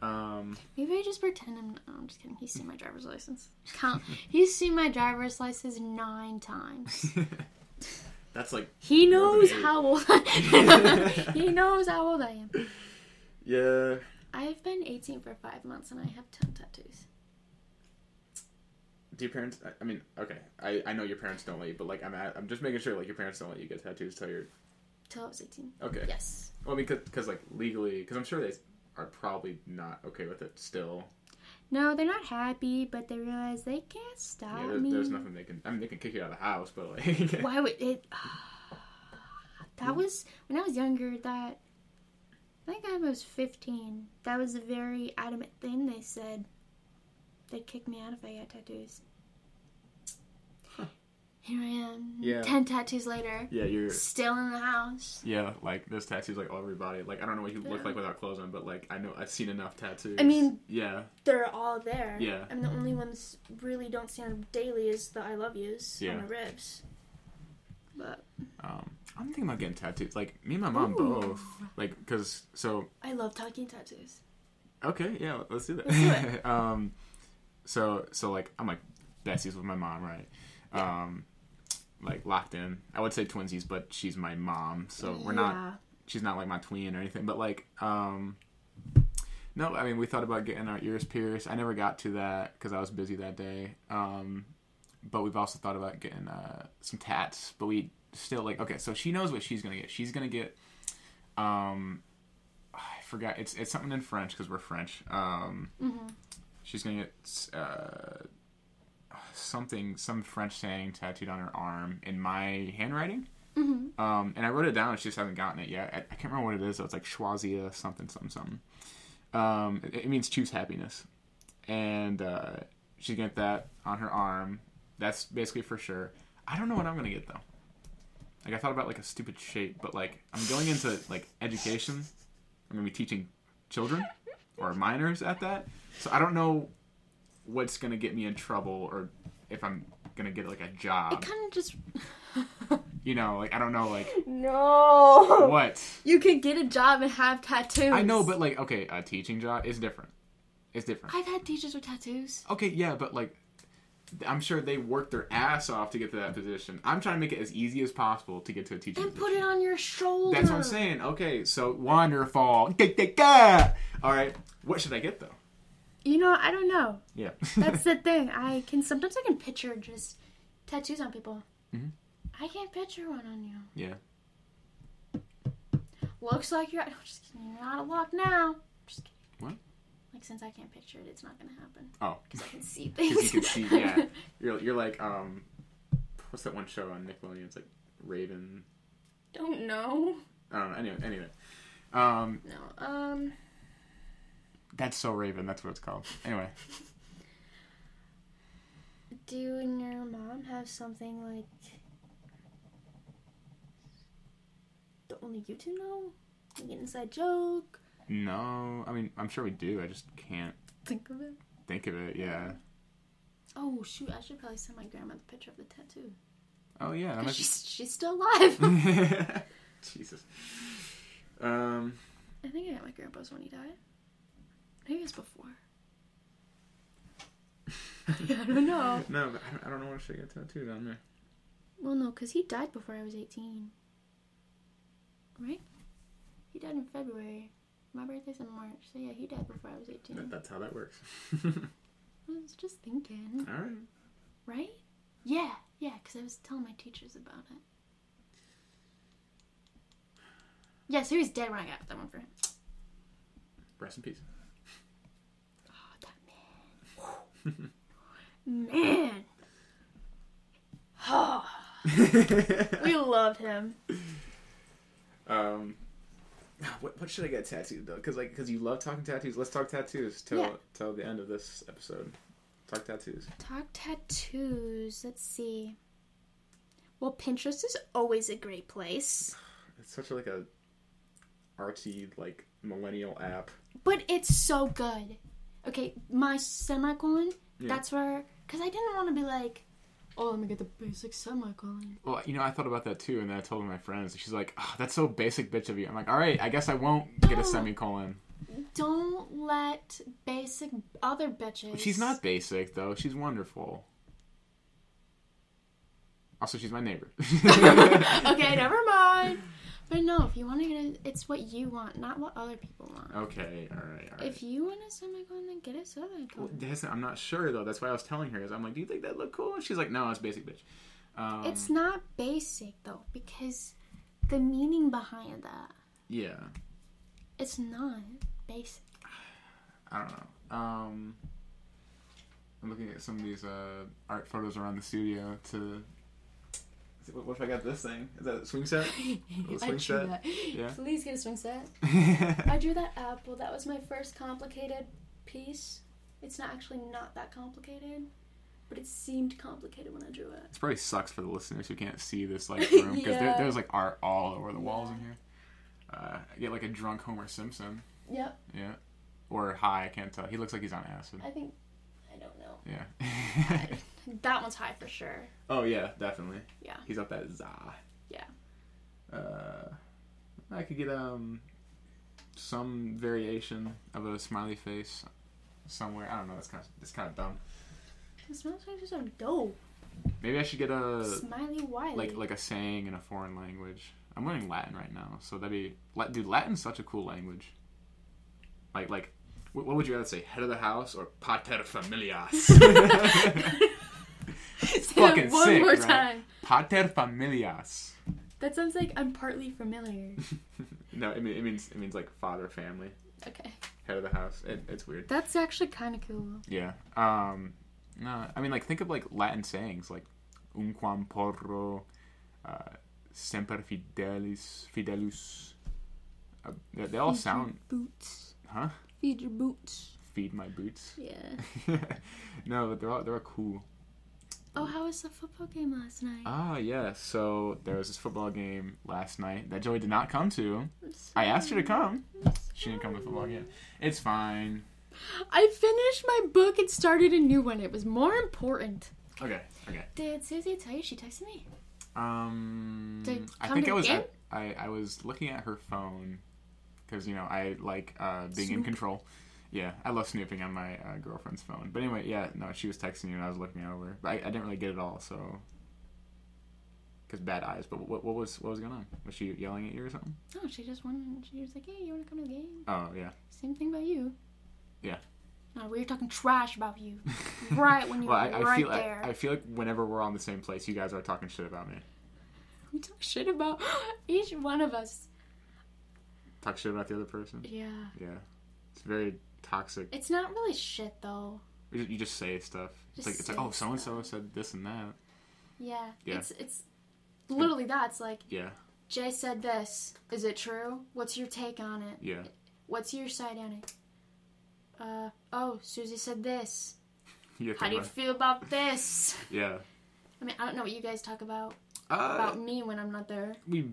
Um. Maybe I just pretend I'm. No, I'm just kidding. He's seen my driver's license. Count. He's seen my driver's license nine times. *laughs* That's like He knows how old. I *laughs* am. he knows how old I am. yeah. I've been 18 for five months and I have 10 tattoos. Do your parents? I- I mean, okay, I, I know your parents don't let you, but like I'm at, I'm just making sure like your parents don't let you get tattoos till you're Till I was 18. okay. Yes. Well, I mean, because like legally, because I'm sure they are probably not okay with it still. No, they're not happy, but they realize they can't stop yeah, there's, me. there's nothing they can. I mean, they can kick you out of the house, but like. *laughs* Why would it? *sighs* That was when I was younger. That I think I was 15. That was a very adamant thing. They said they'd kick me out if I got tattoos. Here I am. Yeah. Ten tattoos later, yeah, you're. still in the house. Yeah, like there's tattoos like all over your body. Like I don't know what you look like without clothes on, but like I know I've seen enough tattoos. I mean- yeah, They're all there. Yeah. And the only ones really don't see on daily is the I love yous Yeah. on the ribs. But um, I'm thinking about getting tattoos. Like me and my mom Ooh. both. Like, cause so I love talking tattoos. Okay, yeah, let's do that. Let's do *laughs* um, so so like I'm like besties with my mom, right? Um, like locked in. I would say twinsies, but she's my mom, so we're not. She's not like my twin or anything. But like, um, no, I mean we thought about getting our ears pierced. I never got to that because I was busy that day. Um, but we've also thought about getting uh, some tats, but we still like okay. So she knows what she's gonna get. She's gonna get. Um, I forgot. It's it's something in French because we're French. Um, Mhm. she's gonna get uh, something, some French saying tattooed on her arm in my handwriting. Mhm. Um, and I wrote it down. and She just hasn't gotten it yet. I, I can't remember what it is. So it's like Schwazia something something something. Um, it, it means choose happiness, and uh, she's gonna get that on her arm. That's basically for sure. I don't know what I'm gonna get though. Like I thought about like a stupid shape, but like I'm going into like education. I'm gonna be teaching children or minors at that. So I don't know what's gonna get me in trouble or if I'm gonna get like a job. It job. kind of just. *laughs* You know, like I don't know like no. what. You could get a job and have tattoos. I know, but like okay, a teaching job is different. It's different. I've had teachers with tattoos. Okay, yeah, but like I'm sure they worked their ass off to get to that position. I'm trying to make it as easy as possible to get to a teaching And position. put it on your shoulder. That's what I'm saying. Okay, so wonderful. All right, what should I get though? You know, I don't know. Yeah. *laughs* That's the thing. *laughs* I can sometimes I can picture just tattoos on people. Mhm. I can't picture one on you. yeah. Looks like you're. *laughs* Just kidding. You're out of luck now. Just kidding. What? Like since I can't picture it, it's not gonna happen Oh, because I can see things. because you can see. Yeah, you're you're like um, what's that one show on Nickelodeon? It's like Raven. don't know. I don't know. Anyway, anyway. Um, No. Um. That's so Raven. That's what it's called. Anyway. Do you and your mom have something like the only you two know? Like an inside joke? No, I mean I'm sure we do. I just can't Think of it. think of it. Yeah. Oh shoot! I should probably send my grandma the picture of the tattoo. Oh yeah, that 'Cause might be- she's she's still alive. *laughs* *laughs* Jesus. Um, I think I got my grandpa's when he died. Maybe it was before. *laughs* I don't know. no, but I don't, I don't know what should I get tattooed on there. Well, no, because he died before I was 18. Right? He died in February. My birthday's in March. So, yeah, he died before I was 18. That, that's how that works. *laughs* I was just thinking. All right. Right? Yeah, yeah, because I was telling my teachers about it. Yeah, so he was dead when I got that one for him. Rest in peace. Oh, that man. Oh, we *laughs* loved him. um, what, what should I get tattooed though? Because like, because you love talking tattoos. Let's talk tattoos till Yeah. till the end of this episode. Talk tattoos. Talk tattoos. Let's see. Well, Pinterest is always a great place, *sighs* It's such a, like a artsy like millennial app. but it's so good. Okay, my semicolon. Yeah. That's where, because I didn't want to be like, oh, let me get the basic semicolon. Well, you know, I thought about that too, and then I told my friends. and She's like, oh, "That's so basic, bitch of you." I'm like, "All right, I guess I won't get a semicolon." Don't let basic other bitches. She's not basic though. She's wonderful. Also, she's my neighbor. *laughs* okay, never mind. But no, if you want to get it, it's what you want, not what other people want. Okay, all right, all right. If you want a semicolon, then get a Well, semicolon. that's- I'm not sure though. That's why I was telling her. Is I'm like, "Do you think that look cool?" And she's like, "No, it's basic, bitch." Um, It's not basic though, because the meaning behind that, yeah. it's not basic. *sighs* I don't know. Um, I'm looking at some of these uh, art photos around the studio to. What, if I got this thing? Is that a swing set? *laughs* Little swing set? that. Yeah. Please get a swing set. *laughs* I drew that apple. That was my first complicated piece. It's not actually not that complicated, but it seemed complicated when I drew it. It probably sucks for the listeners who can't see this like *laughs* room because there, there's like art all over the walls in here. Uh, I get like a drunk Homer Simpson. Yep. Yeah. Or high, I can't tell. He looks like he's on acid. I think I don't know. Yeah. That one's high for sure. oh yeah, definitely. Yeah. He's up that za. Yeah. Uh, I could get um some variation of a smiley face somewhere. I don't know. That's kind of it's kind of dumb. The smiley faces are dope. Maybe I should get a Smiley Wiley. like like a saying in a foreign language. I'm learning Latin right now, so that'd be dude. Latin's such a cool language. Like like. Wh- What would you rather say, head of the house or pater familias? *laughs* *laughs* it's fucking one sick, more right? time. Pater familias. That sounds like I'm partly familiar. *laughs* No, it, mean, it means it means like father family, okay. head of the house. It, it's weird. That's actually kind of cool. Yeah. Um. No, I mean like think of like Latin sayings like unquam porro, uh, semper fidelis, fidelus. Uh, they, they all sound, boots. huh? Feed your boots. Feed my boots. Yeah. *laughs* no, but they're all they're all cool. Oh, how was the football game last night? Ah, yeah. So there was this football game last night that Joey did not come to. I asked her to come. She didn't come to the football game. It's fine. I finished my book and started a new one. It was more important. Okay. Okay. Did Susie tell you she texted me? Um, To I think I was? I, I was looking at her phone because you know I like uh, being in control. Yeah, I love snooping on my uh, girlfriend's phone. But anyway, yeah, no, she was texting you and I was looking over, but I, I didn't really get it all. So because bad eyes. But what, what was what was going on? Was she yelling at you or something? Oh, she just wanted. She was like, "Hey, you want to come to the game?" Oh yeah. Same thing about you. Yeah. No, we were talking trash about you *laughs* right when you Well, were I, I right feel there. I, I feel like whenever we're on the same place, you guys are talking shit about me. We talk shit about *gasps* each one of us. Talk shit about the other person. Yeah. Yeah, it's very toxic. It's not really shit though. You just, you just say stuff. It's like it's like oh, so and so said this and that. Yeah. Yeah. It's it's literally that. It's like Yeah, Jay said this. Is it true? What's your take on it? yeah. What's your side on it? Uh oh, Susie said this. *laughs* You How do you feel about this? *laughs* Yeah. I mean, I don't know what you guys talk about Uh, about me when I'm not there. we,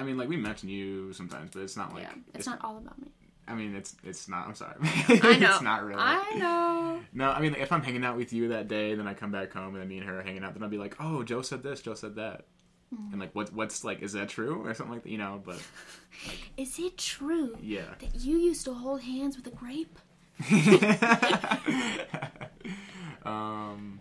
I mean, like we mention you sometimes, but it's not like yeah, it's, not all about me. I mean, it's it's not. I'm sorry. *laughs* I know. it's not really. I know. No, I mean, if I'm hanging out with you that day, then I come back home and then me and her are hanging out, then I'll be like, oh, Jo said this, Jo said that. Mm. And like, what, what's like, is that true or something like that, you know? But Is it true yeah. that you used to hold hands with a grape? *laughs* um,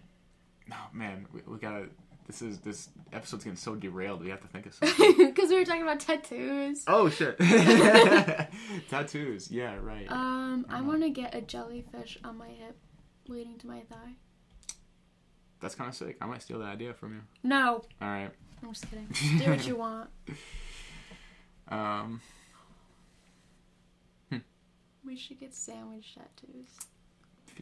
no, man, we, we gotta. This is this episode's getting so derailed. We have to think of *laughs* something. Because we were talking about tattoos. oh shit! *laughs* *laughs* Tattoos. Yeah, right. Um, I want to get a jellyfish on my hip, leading to my thigh. That's kind of sick. I might steal that idea from you. No, All right. I'm just kidding. Do what you want. Um, We should get sandwich tattoos.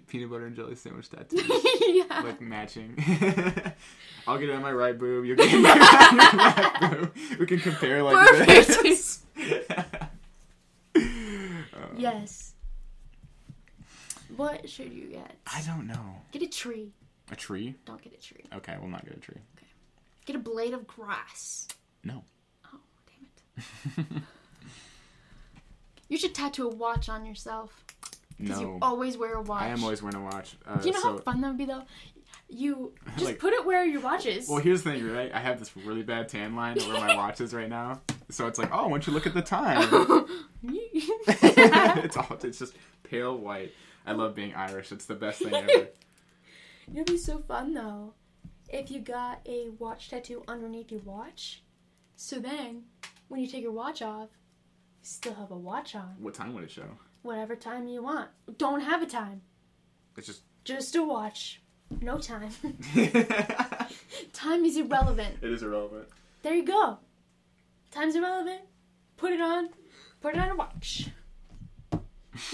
Peanut butter and jelly sandwich *laughs* tattoos. yeah. like matching. *laughs* I'll get it on my right boob. You get it on your left boob. We can compare like Perfect. this. *laughs* Um, yes. What should you get? I don't know. Get a tree. A tree? Don't get a tree. Okay, we'll not get a tree. Okay. Get a blade of grass. No. Oh, damn it. You should tattoo a watch on yourself. Because you No. always wear a watch. I am always wearing a watch. Uh, Do you know so, how fun that would be, though? You *laughs* just Like- put it where your watch is. well, here's the thing, right? I have this really bad tan line where my *laughs* watch is right now. So it's like, oh, why don't you look at the *laughs* time? it's all, it's just pale white. I love being Irish. It's the best thing ever. It'd be so fun though if you got a watch tattoo underneath your watch. So then, when you take your watch off, you still have a watch on. What time would it show? Whatever time you want. Don't have a time. It's just. Just a watch. No time. *laughs* *laughs* time is irrelevant. It is irrelevant. There you go. Time's irrelevant. Put it on. Put it on a watch. You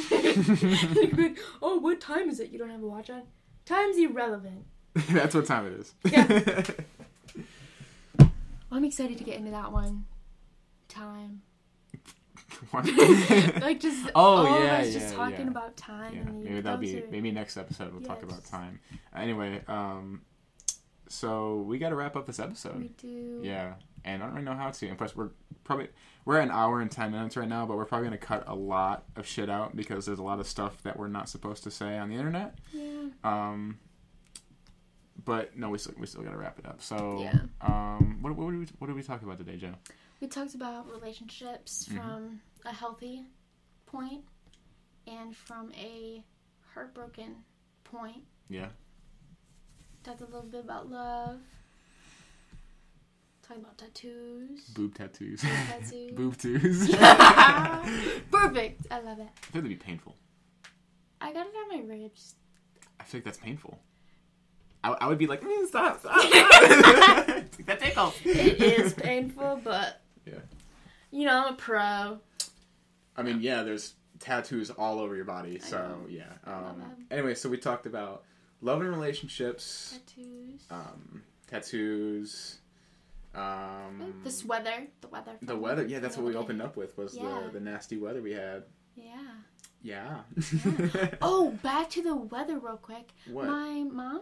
could be like, oh, what time is it? You don't have a watch on? Time's irrelevant. *laughs* That's what time it is. Yeah. I'm excited to get into that one. Time. *laughs* Like just *laughs* Oh, yeah, us just yeah, talking yeah. about time. yeah, and maybe that'll be are- maybe next episode we'll talk about time. Anyway, um, so we got to wrap up this episode. We do. Yeah, and I don't really know how to. And plus, we're probably we're an hour and ten minutes right now, but we're probably gonna cut a lot of shit out because there's a lot of stuff that we're not supposed to say on the internet. Yeah. Um, but no, we still we still gotta wrap it up. So, Yeah. um, what what did we what did we talk about today, Jo? We talked about relationships Mhm. from a healthy point and from a heartbroken point. Yeah. Talked a little bit about love. Talking about tattoos. Boob tattoos. *laughs* tattoos. Boob tattoos. *laughs* *laughs* Perfect. I love it. I think that'd be painful. I got it on my ribs. I feel like that's painful. I, I would be like, mm, stop, stop, stop. that tickles. It is painful, but Yeah. you know, I'm a pro. I mean, yeah, there's tattoos all over your body. So yeah. Um, anyway, so we talked about love and relationships, Tattoos. um, tattoos, um, this weather. The weather. the weather. Yeah, that's what we opened up with was Yeah. the the nasty weather we had. Yeah. Yeah. *laughs* Oh, back to the weather real quick. What? My mom,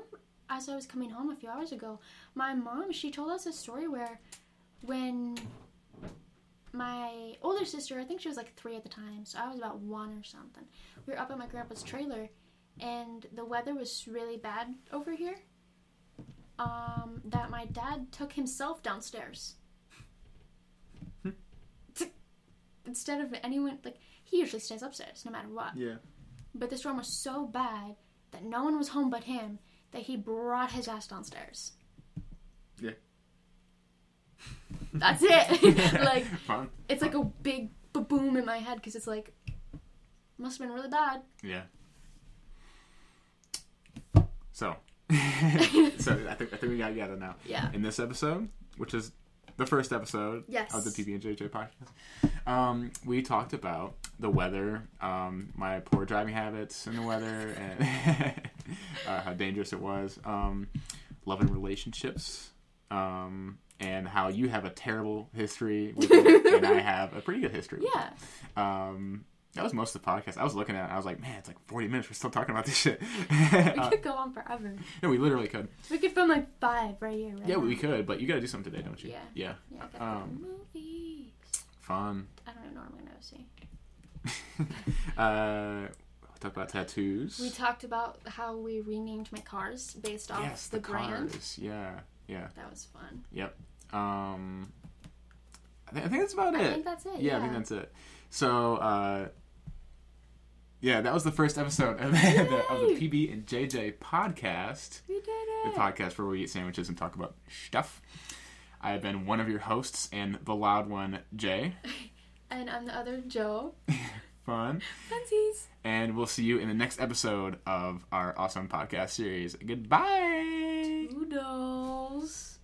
as I was coming home a few hours ago, my mom, she told us a story where when my older sister, I think she was like three at the time, so I was about one or something. We were up at my grandpa's trailer, and the weather was really bad over here. Um, that my dad took himself downstairs. Instead of anyone, like, he usually stays upstairs no matter what. yeah. But the storm was so bad that no one was home but him that he brought his ass downstairs. Yeah. That's it. *laughs* *laughs* like *laughs* Fun. it's like a big boom in my head because it's like must have been really bad. Yeah. So. so I think I think we got together now. Yeah. In this episode, which is the first episode Yes. of the PB and JJ podcast, um, we talked about the weather, um, my poor driving habits in the weather, and uh, how dangerous it was, um, love and relationships, um, and how you have a terrible history *laughs* with it, and I have a pretty good history. with Yeah. Um, that was most of the podcast. I was looking at it. I was like, man, it's like 40 minutes. We're still talking about this shit. We Uh, *laughs* could go on forever. no, we literally could. We could film like five right here. Right Yeah, now. we could, but you got to do something today, don't you? Yeah. Yeah. Yeah, I gotta go to Um, movies. Fun. I don't even know what I'm gonna go see. *laughs* uh, we talked about tattoos. We talked about how we renamed my cars based off yes, the, brand. cars. Yeah, yeah, That was fun. yep. Um, I, think I think that's about I it. think that's it. yeah, Yeah, I think that's it. So, uh, yeah, that was the first episode of *laughs* the, of the PB and JJ podcast. we did it. the podcast where we eat sandwiches and talk about stuff. I have been one of your hosts and the loud one, Jay. *laughs* And I'm the other Jo. *laughs* Fun. Funsies. And we'll see you in the next episode of our awesome podcast series. Goodbye. Doodles.